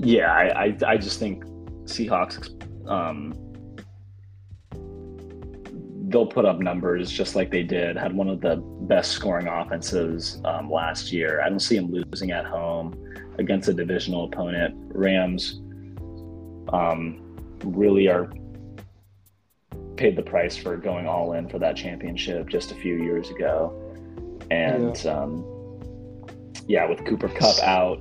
yeah, I, I, I just think Seahawks, um, they'll put up numbers just like they did. Had one of the best scoring offenses um, last year. I don't see them losing at home against a divisional opponent. Rams um, really are paid the price for going all in for that championship just a few years ago. And yeah, um, yeah with Cooper Kupp out,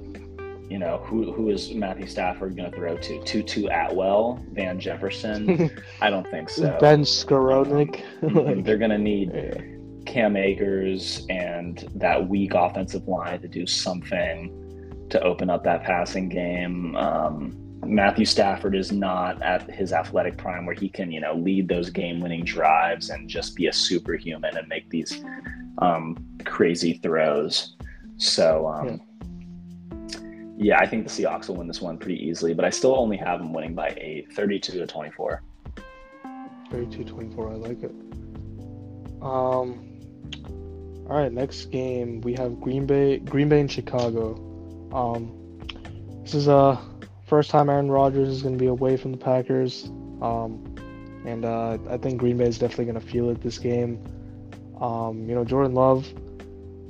you know, who who is Matthew Stafford going to throw to? Tutu Atwell, Van Jefferson? I don't think so. Ben Skowronek. like, they're going to need yeah. Cam Akers and that weak offensive line to do something to open up that passing game. Um, Matthew Stafford is not at his athletic prime where he can, you know, lead those game-winning drives and just be a superhuman and make these um, crazy throws. So, um, yeah. Yeah. I think the Seahawks will win this one pretty easily, but I still only have them winning by eight, 32 to 24. 32 24, I like it. Um, all right, next game we have Green Bay, Green Bay and Chicago. Um, this is a first time Aaron Rodgers is going to be away from the Packers. Um, and uh, I think Green Bay is definitely going to feel it this game. Um, you know, Jordan Love,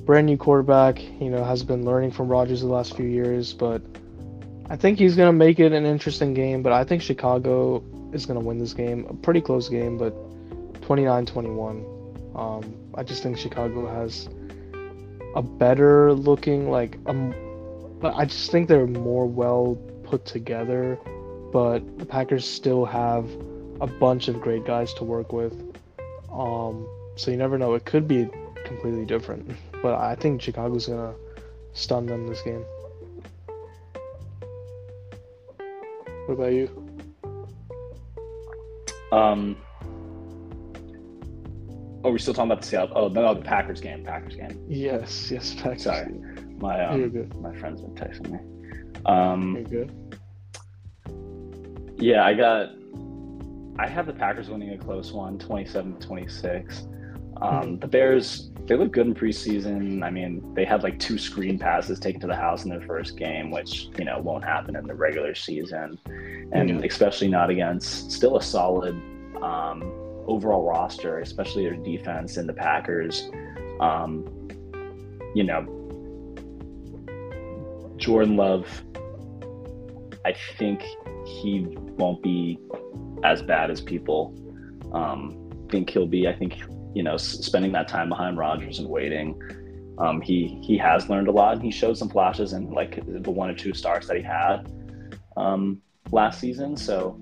brand new quarterback, you know, has been learning from Rodgers the last few years, but I think he's going to make it an interesting game. But I think Chicago is going to win this game. A pretty close game, but 29 21. Um, I just think Chicago has a better looking, like, um, I just think they're more well put together, but the Packers still have a bunch of great guys to work with. Um, so you never know. It could be completely different. But I think Chicago's gonna stun them this game. What about you? Um. Oh, we're still talking about the Seattle. Oh, no, the Packers game. Packers game. Yes, yes, Packers. Sorry, my um, my friend's been texting me. Um, You're good. Yeah, I got. I have the Packers winning a close one, 27 to 26. Um. The Bears, they look good in preseason. I mean, they had like two screen passes taken to the house in their first game, which, you know, won't happen in the regular season. And mm-hmm. especially not against still a solid um, overall roster, especially their defense and the Packers. Um, you know, Jordan Love, I think he won't be as bad as people um, think he'll be. I think you know, spending that time behind Rodgers and waiting, um, he he has learned a lot, and he showed some flashes in like the one or two starts that he had um, last season. So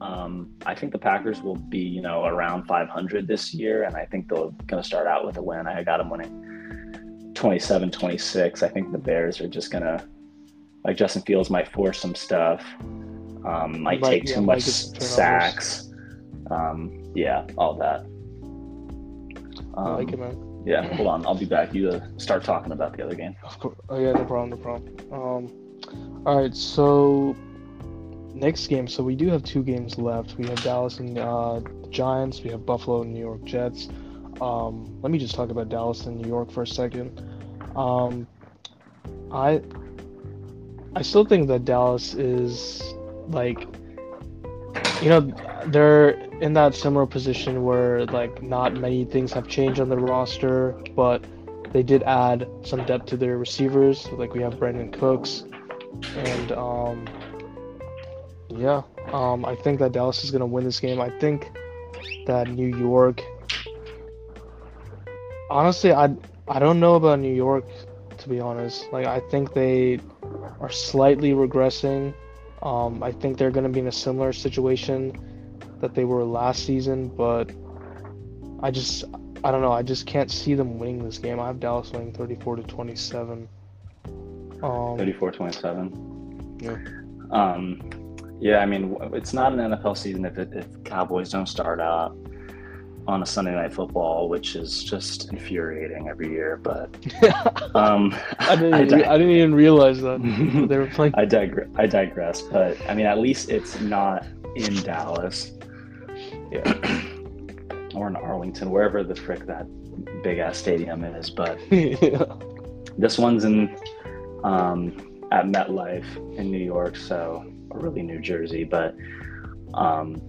um, I think the Packers will be you know around 500 this year, and I think they're going to start out with a win. I got them winning 27-26. I think the Bears are just going to like Justin Fields might force some stuff, um, might, might, take yeah, too much sacks. Um, yeah, all that. Um, I like it, man. Yeah, hold on. I'll be back. You uh, start talking about the other game. Of course. Oh yeah, no problem. No problem. Um, all right. So next game. So we do have two games left. We have Dallas and uh, the Giants. We have Buffalo and New York Jets. Um, let me just talk about Dallas and New York for a second. Um, I I still think that Dallas is like you know they're in that similar position where like not many things have changed on the roster, but they did add some depth to their receivers. Like we have Brandin Cooks, and um, yeah, um, I think that Dallas is gonna win this game. I think that New York. Honestly, I I don't know about New York, to be honest. Like I think they are slightly regressing. Um, I think they're going to be in a similar situation that they were last season, but I just, I don't know. I just can't see them winning this game. I have Dallas winning 34 to 27. Um, 34 27. Yeah. Um, yeah, I mean, it's not an NFL season if, it, if Cowboys don't start out on a Sunday night football, which is just infuriating every year. But um, I, didn't, I, dig- I, didn't, even realize that they were playing. I digress. I digress. But I mean, at least it's not in Dallas. Yeah. or in Arlington, wherever the frick that big ass stadium is. But yeah. this one's in um, at MetLife in New York, so or really New Jersey. But um,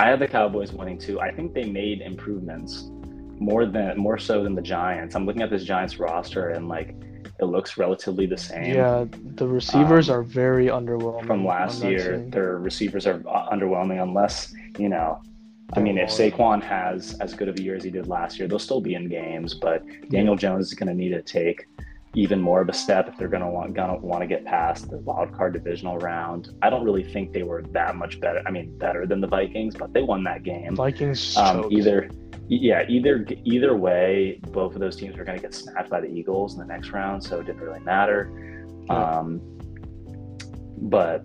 I have the Cowboys winning too. I think they made improvements more than more so than the Giants. I'm looking at this Giants roster and like it looks relatively the same. Yeah, the receivers Um, are very underwhelming From last year, team. their receivers are uh, underwhelming unless you know. I mean, if Saquon has as good of a year as he did last year, they'll still be in games. But Daniel Jones is going to need to take even more of a step if they're going to want gonna want to get past the wild card divisional round. I don't really think they were that much better. I mean, better than the Vikings, but they won that game. Vikings Um, either, yeah, either either way, both of those teams were going to get snapped by the Eagles in the next round, so it didn't really matter. Yeah. Um, but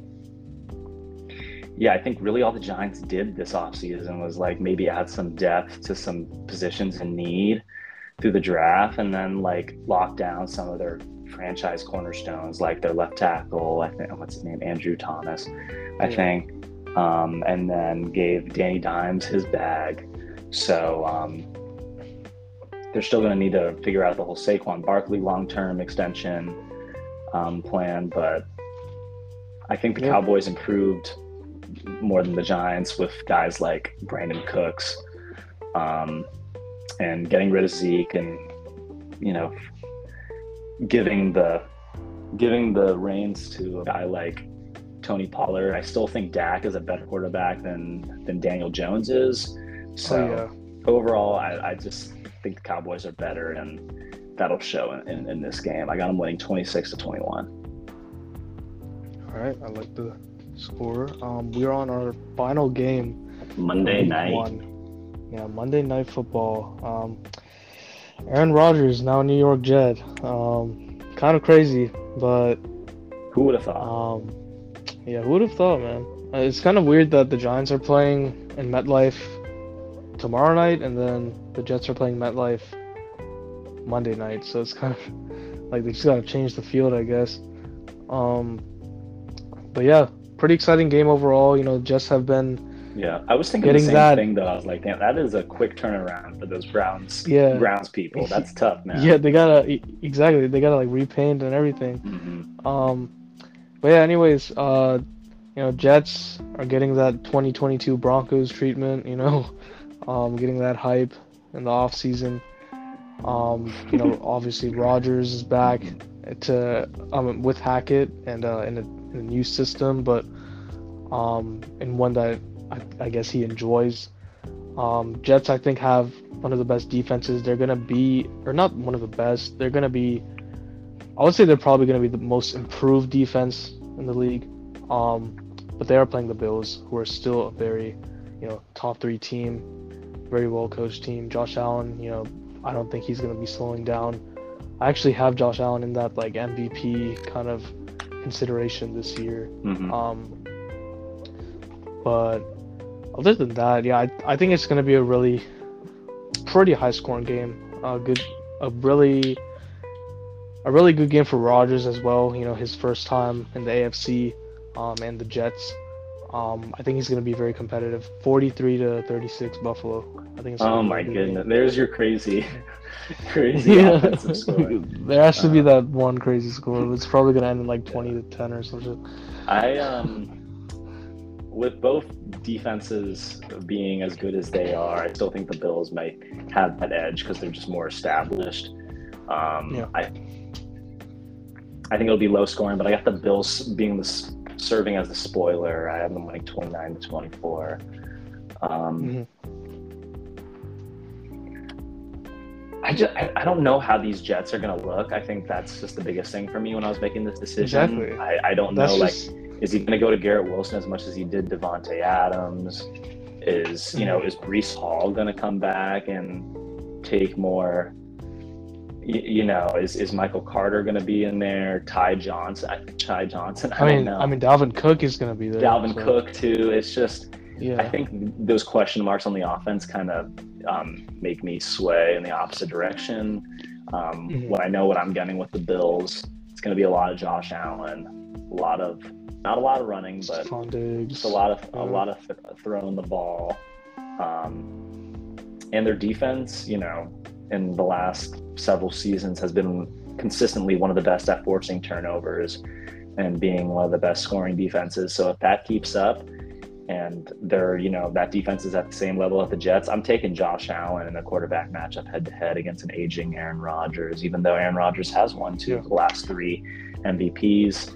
yeah, I think really all the Giants did this offseason was like maybe add some depth to some positions in need through the draft and then like lock down some of their franchise cornerstones like their left tackle, I think what's his name, Andrew Thomas, I Yeah. think. Um, and then gave Danny Dimes his bag. So um, they're still going to need to figure out the whole Saquon Barkley long term extension um, plan, but I think the Yeah. Cowboys improved more than the Giants with guys like Brandin Cooks um, and getting rid of Zeke and you know giving the giving the reins to a guy like Tony Pollard. I still think Dak is a better quarterback than than Daniel Jones is. So oh yeah. overall, I, I just think the Cowboys are better, and that'll show in, in, in this game. I got them winning 26 to 21. All right, I like the score. Um, we're on our final game. Monday night. One. Yeah, Monday night football. Um, Aaron Rodgers now New York Jet. Um, kind of crazy, but Who would have thought? um, yeah, who would have thought, man? Uh, It's kind of weird that the Giants are playing in MetLife tomorrow night, and then the Jets are playing MetLife Monday night. So it's kind of like they just gotta change the field, I guess. Um, but yeah, pretty exciting game overall. You know, Jets have been yeah, I was thinking the same that- thing though. I was like, damn, that is a quick turnaround for those Browns. Yeah. Browns people. That's tough, man. yeah, they gotta exactly they gotta like repaint and everything. Mhm. Um, but yeah, anyways, uh, you know, Jets are getting that 2022 Broncos treatment. You know, um, getting that hype in the off season. Um, you know, obviously Rodgers is back to um with Hackett and uh, in, a, in a new system, but um, in one that I, I guess he enjoys. Um, Jets, I think, have one of the best defenses. They're gonna be, or not one of the best. They're gonna be I would say they're probably going to be the most improved defense in the league. Um, but they are playing the Bills, who are still a very, you know, top three team, very well coached team. Josh Allen, you know, I don't think he's going to be slowing down. I actually have Josh Allen in that like MVP kind of consideration this year. Mhm. Um, but other than that, yeah, I, I think it's going to be a really pretty high scoring game. A good, a really, a really good game for Rodgers as well. You know, his first time in the AFC, um, and the Jets. Um, I think he's going to be very competitive. 43 to 36 Buffalo. I think it's Oh my good game. goodness. There's your crazy, crazy Yeah, offensive score. there has to be Uh, that one crazy score. It's probably gonna end in like twenty to ten or something. I um with both defenses being as good as they are, I still think the Bills might have that edge because they're just more established. Um, Yeah. I I think it'll be low scoring, but I got the Bills being the serving as the spoiler. I have them winning twenty nine to twenty four. Um, Mhm. I just I, I don't know how these Jets are gonna look. I think that's just the biggest thing for me when I was making this decision. Exactly. I, I don't That's know like just is he going to go to Garrett Wilson as much as he did Davante Adams? Is you know is Breece Hall going to come back and take more? You, you know, is is Michael Carter going to be in there? Ty Johnson, I- Ty Johnson. I, I mean, don't know. I mean, Dalvin Cook is gonna be there. Dalvin so, Cook too. It's just Yeah. I think those question marks on the offense kind of um, make me sway in the opposite direction. Um, Mhm. When I know what I'm getting with the Bills, it's going to be a lot of Josh Allen, a lot of not a lot of running, but just a lot of a lot of th- throwing the ball. Um, and their defense, you know, in the last several seasons has been consistently one of the best at forcing turnovers and being one of the best scoring defenses. So if that keeps up and they're, you know, that defense is at the same level at the Jets, I'm taking Josh Allen in a quarterback matchup head to head against an aging Aaron Rodgers, even though Aaron Rodgers has won two of the last three MVPs.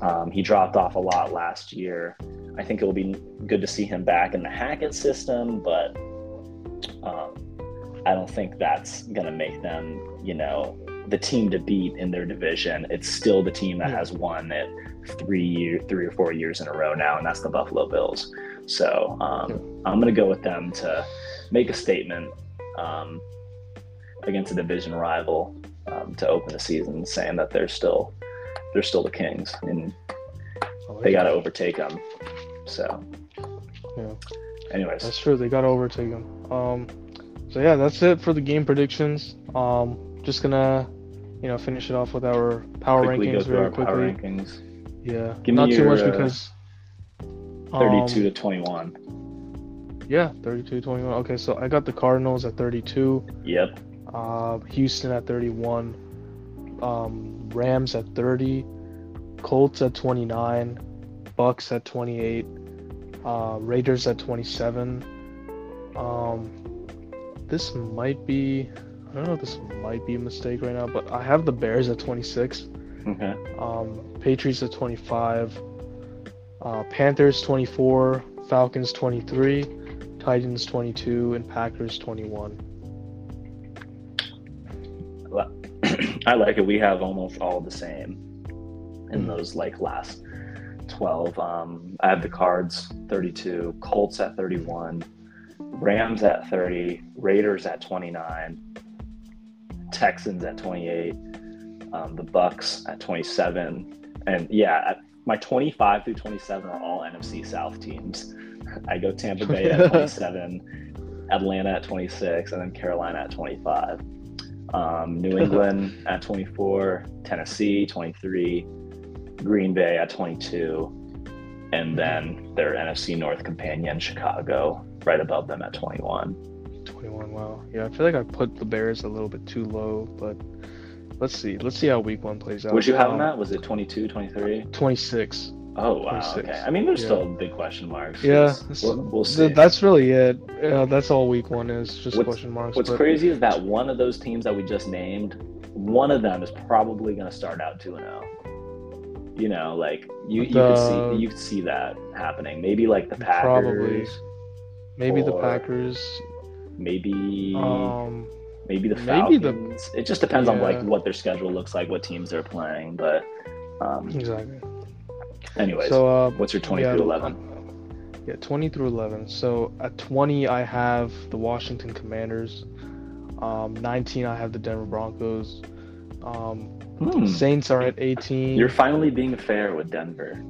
Um, he dropped off a lot last year. I think it will be good to see him back in the Hackett system, but um, I don't think that's going to make them, you know, the team to beat in their division. It's still the team that has won it three, three or four years in a row now, and that's the Buffalo Bills. So um, I'm going to go with them to make a statement um, against a division rival um, to open the season, saying that they're still they're still the Kings and they got to overtake them. So, Yeah. anyways, That's true. They got to overtake them. Um, so yeah, that's it for the game predictions. Um, just gonna, you know, finish it off with our power quickly rankings very quickly. power rankings. Yeah, Give me not too your, much uh, because. 32 um, to 21. Yeah, 32 21. Okay, so I got the Cardinals at 32, Yep. uh, Houston at 31, um, Rams at 30, Colts at 29, Bucs at 28, uh, Raiders at 27. Um, this might be, I don't know if this might be a mistake right now, but I have the Bears at 26, Okay. um, Patriots at 25, uh, Panthers 24, Falcons 23, Titans 22, and Packers 21. I like it. We have almost all the same in Mhm. those like last 12. Um, I have the Cards 32, Colts at 31, Rams at 30, Raiders at 29, Texans at 28, um, the Bucs at 27, and yeah, my 25 through 27 are all NFC South teams. I go Tampa Bay at 27, Atlanta at 26, and then Carolina at 25. Um, New England at 24, Tennessee 23, Green Bay at 22, and then their NFC North companion Chicago right above them at 21. 21. Wow. Yeah, I feel like I put the Bears a little bit too low, but let's see. Let's see how Week One plays out. Would you have Um, them at? Was it 22, 23? 26. Oh wow. 26. Okay. I mean, there's Yeah. still big question marks. Yeah, we'll, we'll see. That's really it. Yeah, that's all Week One is. Just What's- question marks. What's but- crazy is that one of those teams that we just named, one of them is probably going to start out two and zero. You know, like you you could see you could see that happening. Maybe like the Packers. Probably. Maybe the Packers. Maybe Um, maybe the maybe the- It just depends on like what their schedule looks like, what teams they're playing. But um, exactly. Anyways, So, uh, what's your twenty yeah, through eleven? Yeah, 20 through 11. So at 20, I have the Washington Commanders. Um, 19, I have the Denver Broncos. Um, Hmm. Saints are at 18. You're finally being fair with Denver.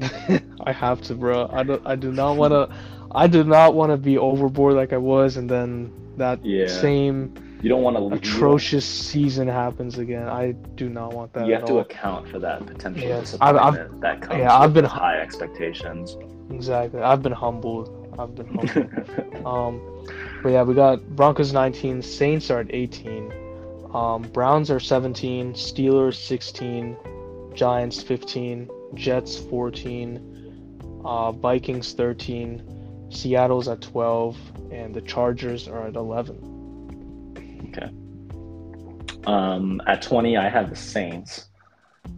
I have to, bro. I do, I do not want to. I do not want to be overboard like I was, and then that Yeah. same You don't want to atrocious season happens again. I do not want that You have to all. account for that potential Yes, I've- disappointment I've- that comes yeah, I've been- high expectations. Exactly. I've been humbled. I've been humbled. Um, but yeah, we got Broncos 19, Saints are at 18, um, Browns are 17, Steelers 16, Giants 15, Jets 14, uh, Vikings 13, Seattle's at 12, and the Chargers are at 11. Um, at 20, I have the Saints.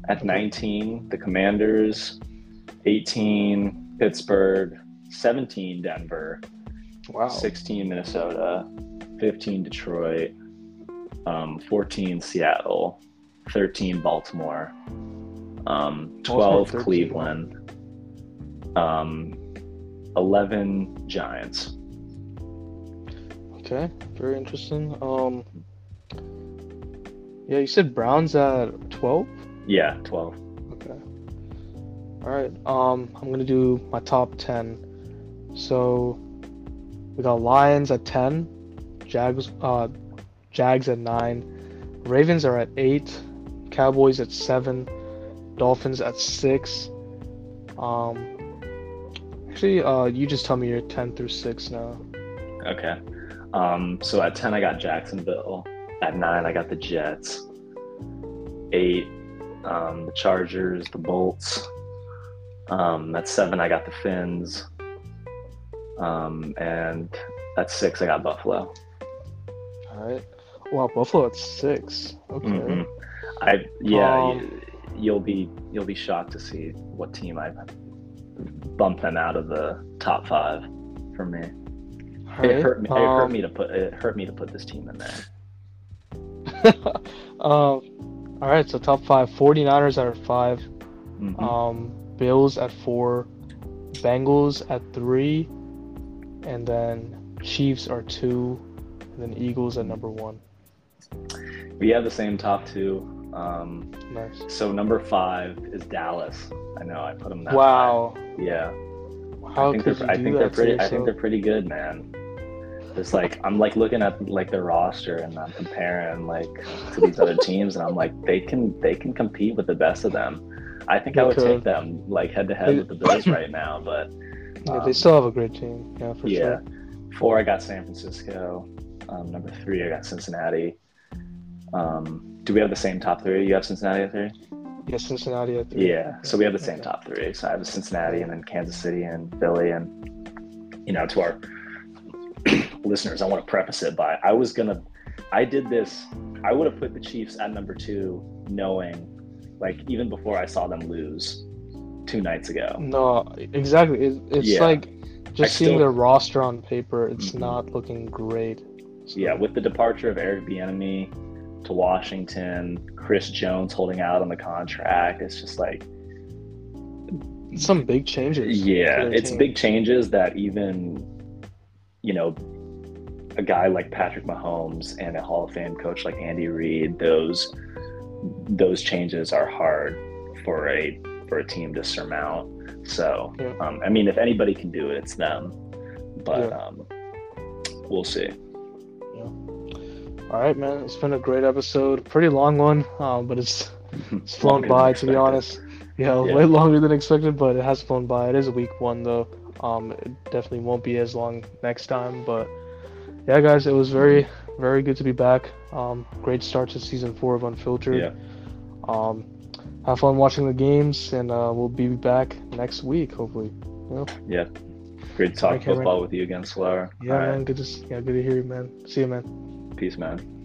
At 19, the Commanders. 18, Pittsburgh. 17, Denver. Wow. 16, Minnesota. 15, Detroit. Um, 14, Seattle. 13, Baltimore. Um, 12, 13. Cleveland. Um, 11, Giants. Okay, very interesting. Um, yeah, you said Browns at 12? Yeah, 12. Okay. All right. Um, I'm gonna do my top ten. So we got Lions at ten, Jags, uh, Jags at nine, Ravens are at eight, Cowboys at seven, Dolphins at six. Um, actually, uh, you just tell me your ten through six now. Okay. Um, so at 10, I got Jacksonville. At 9, I got the Jets. 8, um, the Chargers, the Bolts. Um, at 7, I got the Fins. Um, and at 6, I got Buffalo. All right. Wow, Buffalo at six. Okay. Mhm. I yeah, Um, you, you'll be you'll be shocked to see what team I bump them out of the top five for me. It hurt me. It hurt Um, me to put it hurt me to put this team in there. um, all right, so top five 49ers at five, Mhm. um, Bills at four, Bengals at three, and then Chiefs are two, and then Eagles at number one. we have the same top two. Um, Nice. so number five is Dallas. I know I put them that. Wow. high. Yeah. How I think could they're, you I think they're pretty. I think they're pretty good, man. It's like I'm like looking at like the roster and I'm comparing like to these other teams, and I'm like they can they can compete with the best of them. I think I would could. take them like head to head with the Bills right now, but Yeah, they um, still have a great team. Yeah, for yeah. sure. Four, I got San Francisco. Um, number three, I got Cincinnati. Um, do we have the same top three? You have Cincinnati at three? Yeah, Cincinnati at three. Yeah, so we have the same Okay. top three. So I have Cincinnati and then Kansas City and Philly. And, you know, to our listeners, I want to preface it by I was to, I did this, I would have put the Chiefs at number two, knowing, like, even before I saw them lose two nights ago. No, exactly. It, it's Yeah. like just I seeing still- their roster on paper, it's Mhm. not looking great. So- Yeah, with the departure of Eric Bieniemy to Washington, Chris Jones holding out on the contract, it's just like, some big changes. Yeah, it's team. big changes that even, you know, a guy like Patrick Mahomes and a Hall of Fame coach like Andy Reid, those those changes are hard for a for a team to surmount. So, Yeah. um, I mean, if anybody can do it, it's them. But Yeah. um, we'll see. All right, man. It's been a great episode. Pretty long one, um, but it's it's flown by. To be honest, yeah, Yeah. way longer than expected, but it has flown by. It is a week one though. Um, it definitely won't be as long next time, but yeah, guys, it was very very good to be back. Um, great start to season four of Unfiltered. Yeah, Um, have fun watching the games, and uh, we'll be back next week, hopefully. yeah. Great to talk football with you again, Slower. Yeah, All right. man. Good to yeah, good to hear you, man. See you, man. Peace, man.